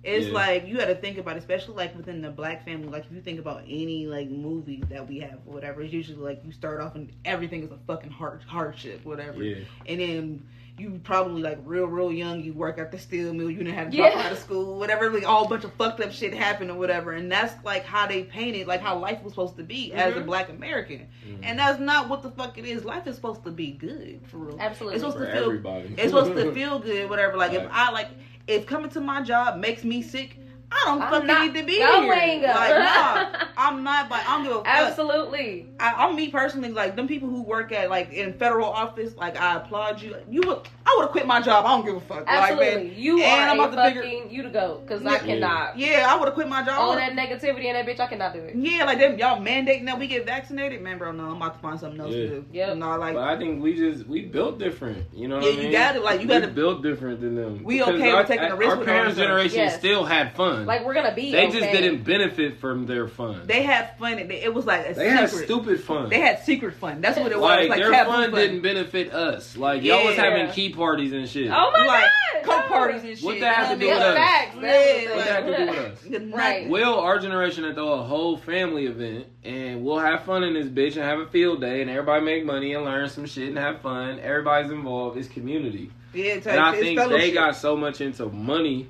It's Yeah. like you got to think about, it, especially like within the black family. Like if you think about any like movie that we have, or whatever, it's usually like you start off and everything is a fucking hard hardship, whatever, Yeah, and then you probably like real real young. You work at the steel mill. You didn't have to drop out of school, whatever. Like all bunch of fucked up shit happened or whatever, and that's like how they painted like how life was supposed to be as a Mhm. black American, Mhm. and that's not what the fuck it is. Life is supposed to be good for real. Absolutely. It's supposed for to feel everybody. it's supposed to <laughs> feel good, whatever. Like if I like if coming to my job makes me sick, I don't I'm fucking need to be going. here. <laughs> Like nah, I'm not. Like I don't give a fuck. Absolutely. I, I'm me personally. Like them people who work at like in federal office. Like I applaud you. You would. I would have quit my job. I don't give a fuck. Absolutely. Like, man, you and are I'm a about to figure- fucking you to go because I cannot. yeah, I would have quit my job. All that negativity and that bitch, I cannot do it. Yeah, like them y'all mandating that we get vaccinated, man, bro. No, I'm about to find something else Yeah. to do. Yeah, No, like But I think we just we built different. You know what Yeah, I you gotta, like, you gotta- build different than them. We okay our, with taking a risk Our with parents' generation Yes. still had fun. Like we're gonna be. they okay. just didn't benefit from their fun. they had fun. It, it was like a They had stupid fun. They had secret fun. That's what it was. like, Like their taboo fun, didn't benefit us. Like y'all was having key parties and shit. Oh my like god. coke parties and shit. What that have to do with what I us? Facts. mean? That was Yeah, the What that have to do thing. with us? Right. Will our generation to throw a whole family event and we'll have fun in this bitch and have a field day and everybody make money and learn some shit and have fun. Everybody's involved. It's community. Yeah, it's And I like, it's think they got so much into money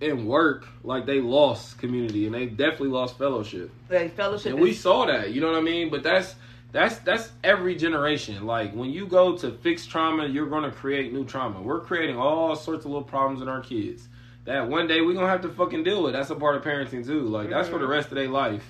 and work, like they lost community and they definitely lost fellowship. like fellowship. And we saw that, you know what I mean? But that's that's that's every generation. Like when you go to fix trauma, you're gonna create new trauma. We're creating all sorts of little problems in our kids that one day we're gonna have to fucking deal with. That's a part of parenting too. Like that's for the mm-hmm. rest of their life.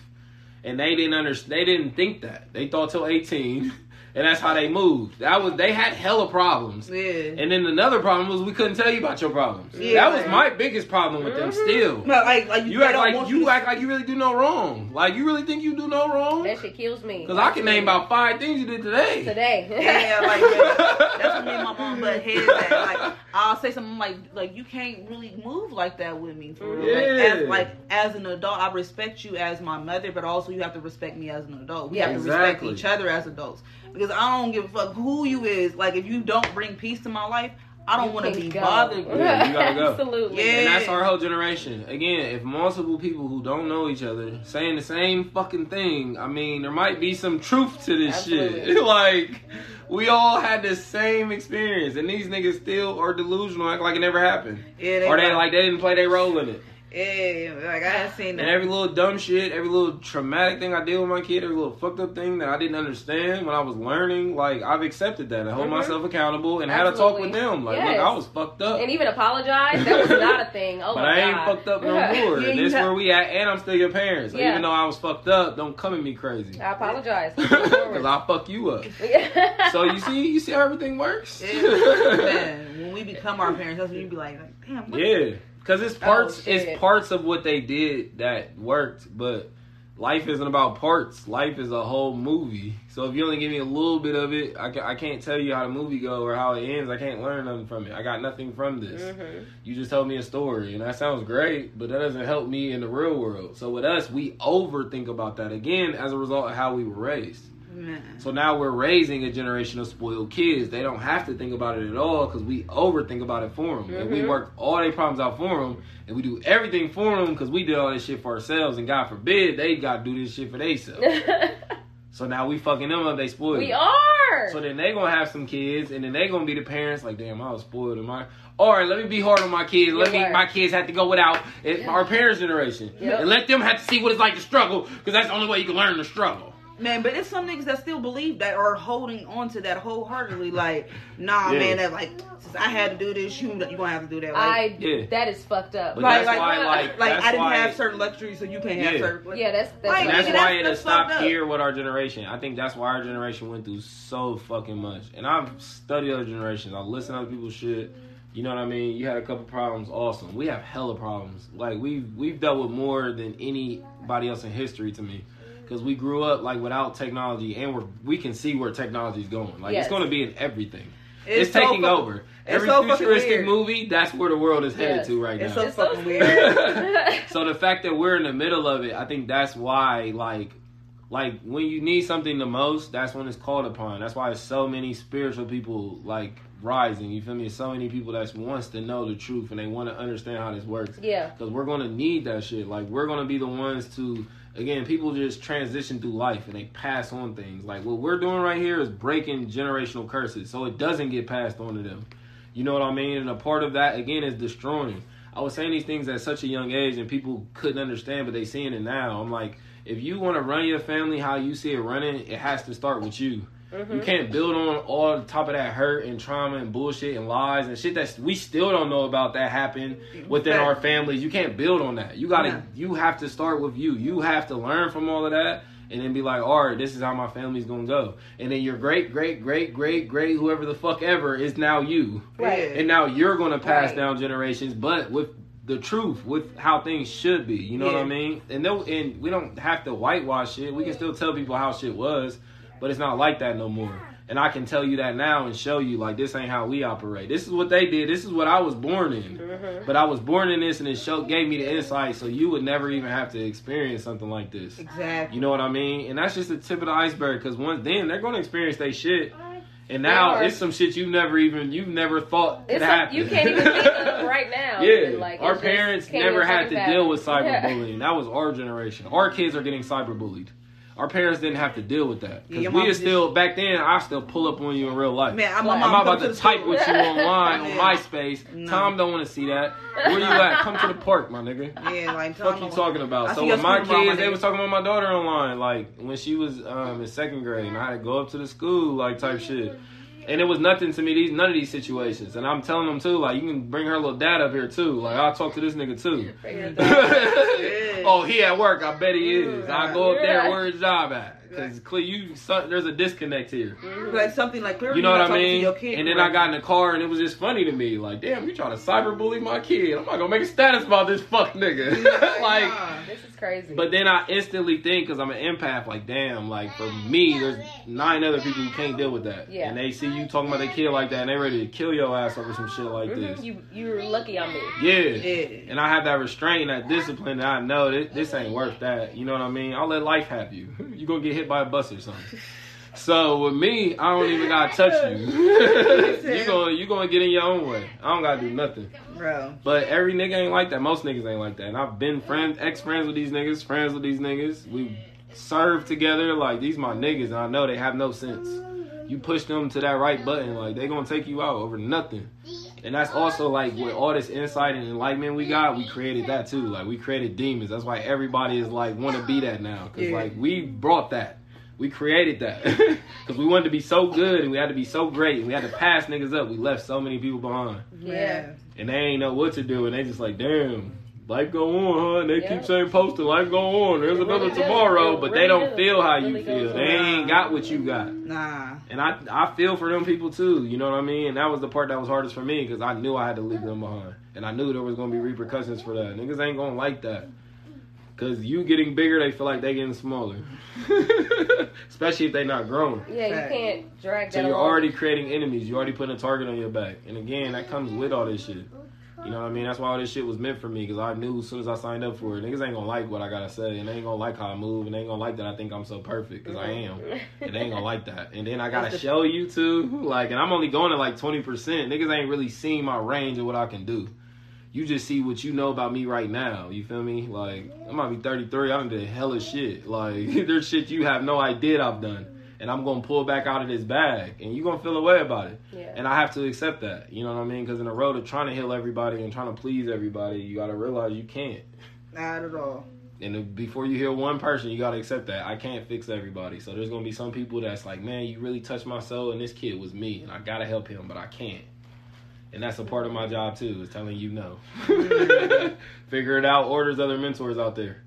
And they didn't understand. They didn't think that. They thought till 18, <laughs> and that's how they moved. That was they had hella problems. yeah. And then another problem was we couldn't tell you about your problems. Yeah, that was my biggest problem with them. Mhm. Still, No, like like you they act like you to- act like you really do no wrong. Like you really think you do no wrong? That shit kills me. Because I can name about five things you did today. today. <laughs> Yeah, like man, that's what me and my mom butt heads at. Like <laughs> I'll say something like like you can't really move like that with me for real. Like, Yeah. as, like as an adult, I respect you as my mother, but also you have to respect me as an adult. We have to respect each other as adults because I don't give a fuck who you is. Like if you don't bring peace to my life, I don't want to be go. bothered. <laughs> Yeah, you gotta go. Absolutely. Yeah. And that's our whole generation. Again, if multiple people who don't know each other saying the same fucking thing, I mean, there might be some truth to this shit. <laughs> Like, we all had the same experience, and these niggas still are delusional, act like it never happened. Yeah, or they like they didn't play their role in it. Yeah, like I ain't seen that. And every little dumb shit, every little traumatic thing I did with my kid, every little fucked up thing that I didn't understand when I was learning, like I've accepted that I hold Mhm. myself accountable and had a talk with them. Like, Yes. look, I was fucked up. And even apologize. That was not a thing. Oh <laughs> but my I ain't god. fucked up no <laughs> more. Yeah, and this have- where we at, and I'm still your parents. Yeah. Even though I was fucked up, don't come at me crazy. I apologize. <laughs> Because I'll fuck you up. So you see, you see how everything works. Yeah, man, when we become our parents, that's when you be like, like damn, what yeah, because it's parts. shit. it's parts of what they did that worked, but life isn't about parts. Life is a whole movie. So if you only give me a little bit of it, I, ca- I can't tell you how the movie go or how it ends. I can't learn nothing from it. I got nothing from this. Mhm. You just told me a story, and that sounds great, but that doesn't help me in the real world. So with us, we overthink about that again as a result of how we were raised. So now we're raising a generation of spoiled kids. They don't have to think about it at all because we overthink about it for them, and we Mhm. work all their problems out for them, and we do everything for them because we did all this shit for ourselves. And God forbid they got to do this shit for themselves. <laughs> so now we fucking them up. They spoiled. we are. So then they gonna have some kids, and then they gonna be the parents. Like, damn, I was spoiled. And my, all right, let me be hard on my kids. Let Yeah, me, right. my kids have to go without it, our parents' generation, Yep. and let them have to see what it's like to struggle, because that's the only way you can learn to struggle. Man, but it's some niggas that still believe that are holding on to that wholeheartedly. Like, nah, Yeah. man, that like since I had to do this, you you gonna have to do that. Like, I. Yeah. That is fucked up. But Like- that's like- why, like, like that's I didn't why, have certain luxuries, so you can't have Yeah. certain. yeah, that's that's. Like, And that's why that's- it has stopped up. here with our generation. I think that's why our generation went through so fucking much. And I've studied other generations. I listen to other people's shit. You know what I mean? You had a couple problems, awesome. We have hella problems. Like we've we've dealt with more than anybody else in history to me. Because we grew up like without technology, and we're we can see where technology's going. Like Yes. it's going to be in everything. It's, so taking fucking- over. it's Every so futuristic movie, that's where the world is headed Yes. to right It's now. so It's so fucking <laughs> weird. so the fact that we're in the middle of it, I think that's why like like when you need something the most, that's when it's called upon. That's why there's so many spiritual people like rising. You feel me? So many people that wants to know the truth and they want to understand how this works. yeah. Because we're gonna need that shit. Like we're gonna be the ones to again, people just transition through life and they pass on things. Like what we're doing right here is breaking generational curses, so it doesn't get passed on to them. You know what I mean? And a part of that again is destroying. I was saying these things at such a young age and people couldn't understand, but they seeing it now. I'm like, if you want to run your family how you see it running, it has to start with you. Mm-hmm. You can't build on all the top of that hurt and trauma and bullshit and lies and shit that we still don't know about that happened within our families. You can't build on that. You gotta Yeah. you have to start with you. You have to learn from all of that and then be like, all right, this is how my family's gonna go. And then your great, great, great, great, great, whoever the fuck ever is now you. Right. And now you're gonna pass Right. down generations, but with the truth, with how things should be. You know what I mean? And no, and we don't have to whitewash shit. We can still tell people how shit was, but it's not like that no more. And I can tell you that now and show you like this ain't how we operate. This is what they did. This is what I was born in. Mm-hmm. But I was born in this, and it show gave me the insight, so you would never even have to experience something like this. Exactly. You know what I mean? And that's just the tip of the iceberg. Because once then they're gonna experience their shit, and now are. it's some shit you never even you've never thought could happen. you can't even think of right now. <laughs> Yeah, like, our parents never had to deal with fathom. <laughs> Yeah. cyberbullying. That was our generation. Our kids are getting cyberbullied. Our parents didn't have to deal with that. Yeah, Because your we is still back then. I still pull up on you in real life. Man, I'm, Like, I'm about come to type with you online <laughs> on Yeah. MySpace. No. Tom don't want to see that. Where you at? Come to the park, my nigga. <laughs> Yeah, like Tom Fuck you talking about? I so with my kids, they was talking about my daughter online, like when she was um, in second grade, and I had to go up to the school, like type shit. And it was nothing to me. These none of these situations, and I'm telling them too, like you can bring her little dad up here too. Like I'll talk to this nigga too. <laughs> <laughs> oh, he at work. I bet he is. I go up there. Where his job at? Because you, son, there's a disconnect here. Mm-hmm. Like something like clearly You know what I talking to mean? your kid And then I got in the car and it was just funny to me. Like, damn, you trying to cyberbully my kid? I'm not gonna make a status about this fuck nigga. <laughs> like, Nah. This is crazy. but then I instantly think, because I'm an empath, like, damn, like for me, there's nine other people who can't deal with that. Yeah. And they see you talking about their kid like that and they ready to kill your ass over some shit like Mhm. this. you you're lucky I'm me. Yeah. Yeah. And I have that restraint, that discipline that I know this, this ain't worth that. You know what I mean? I'll let life have you. <laughs> you gonna get hit by a bus or something. So with me, I don't even gotta <laughs> touch you. you gonna you gonna get in your own way. I don't gotta do nothing. Bro. But every nigga ain't like that. Most niggas ain't like that. And I've been friends, ex friends with these niggas, friends with these niggas. We served together. Like these my niggas, and I know they have no sense. You push them to that right button, like they gonna take you out over nothing. And that's also like with all this insight and enlightenment we got, we created that too. Like we created demons. That's why everybody is like want to be that now, cause Yeah. like we brought that. We created that <laughs> because we wanted to be so good and we had to be so great and we had to pass niggas up. We left so many people behind Yeah. and they ain't know what to do, and they just like, damn, life go on, huh? And they Yeah. keep saying posting, life go on. There's It another really tomorrow, It but really they don't feel how It you really feel. They on. ain't got what you got, Nah. and I I feel for them people too. You know what I mean? And that was the part that was hardest for me because I knew I had to leave them behind, and I knew there was gonna be repercussions for that. Niggas ain't gonna like that. Cause you getting bigger, they feel like they getting smaller, <laughs> especially if they not grown. Yeah, you can't drag So that you're along. already creating enemies. You already putting a target on your back. And again, that comes with all this shit. You know what I mean? That's why all this shit was meant for me because I knew as soon as I signed up for it, niggas ain't gonna like what I gotta say, and they ain't gonna like how I move, and they ain't gonna like that I think I'm so perfect because I am, <laughs> and they ain't gonna like that. And then I gotta show you too, like, and I'm only going to like 20%. Niggas ain't really seen my range of what I can do. You just see what you know about me right now. You feel me? Like I might be 33. I done did hella shit. Like <laughs> there's shit you have no idea I've done, and I'm gonna pull back out of this bag, and you're gonna feel a way about it. Yeah. And I have to accept that. You know what I mean? Because in the road of trying to heal everybody and trying to please everybody, you gotta realize you can't. Not at all. And before you heal one person, you gotta accept that I can't fix everybody. So there's gonna be some people that's like, man, you really touched my soul, and this kid was me, and I gotta help him, but I can't. And that's a part of my job too, is telling you no. <laughs> <laughs> Figure it out. orders other mentors out there.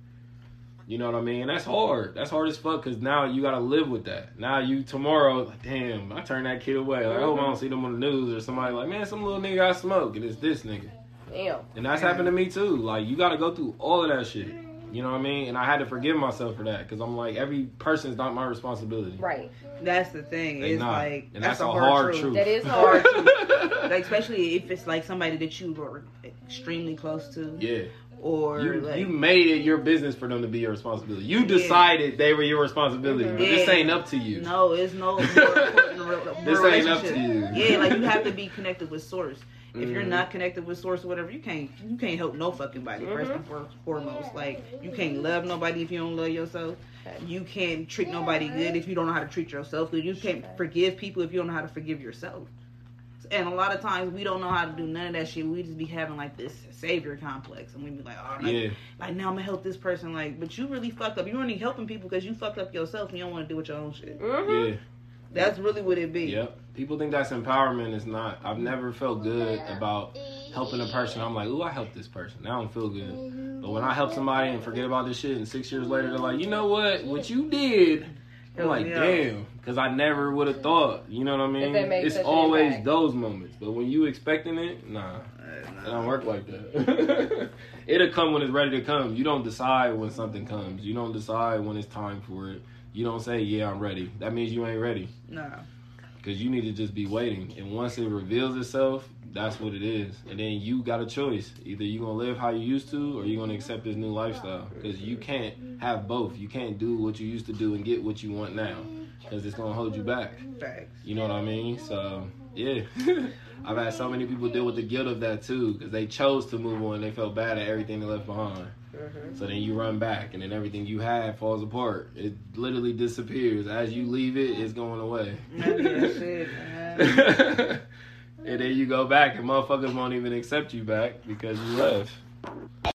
You know what I mean? That's hard. That's hard as fuck because now you gotta live with that. Now you tomorrow, like, damn, I turned that kid away. Like, I hope I don't see them on the news or somebody like, man, some little nigga got smoke and it's this nigga. Damn. And that's happened to me too. Like you gotta go through all of that shit. You know what I mean? And I had to forgive myself for that because I'm like, every person's not my responsibility. Right. That's the thing. They It's not. like And that's, that's a a hard, hard truth. truth. That is <laughs> Hard hard. like especially if it's like somebody that you are extremely close to, Yeah. or You, like you made it your business for them to be your responsibility. You decided they were your responsibility, but this ain't up to you. no, it's no <laughs> more important re- This ain't up relationship. to you. Yeah, like you have to be connected with source. If you're not connected with source or whatever, you can't you can't help no fucking body. First and for- foremost, like you can't love nobody if you don't love yourself. You can't treat nobody good if you don't know how to treat yourself good. You can't forgive people if you don't know how to forgive yourself. And a lot of times we don't know how to do none of that shit. We just be having like this savior complex, and we be like, oh, like, Yeah. like now I'm gonna help this person. Like, but you really fucked up. You're only helping people because you fucked up yourself and you don't want to do with your own shit. hmm Yeah. That's really what it be. Yep. People think that's empowerment. It's not. I've never felt good about helping a person. I'm like, ooh, I helped this person. Now I don't feel good. But when I help somebody and forget about this shit, and six years later they're like, you know what? What you did. I'm like, Yeah. damn, because I never would have thought. You know what I mean? It's always impact. those moments. But when you expecting it, nah, it don't work like that. <laughs> It'll come when it's ready to come. You don't decide when something comes. You don't decide when it's time for it. You don't say, yeah, I'm ready. That means you ain't ready No. because you need to just be waiting. And once it reveals itself, that's what it is. And then you got a choice: either you're gonna live how you used to, or you're gonna accept this new lifestyle. Because you can't have both. You can't do what you used to do and get what you want now, because it's gonna hold you back. Facts. You know what I mean? So yeah, <laughs> I've had so many people deal with the guilt of that too, because they chose to move on. They felt bad at everything they left behind. Hmm So then you run back, and then everything you had falls apart. It literally disappears as you leave it. It's going away. <laughs> That's that shit, man. and then you go back, and motherfuckers won't even accept you back because you left.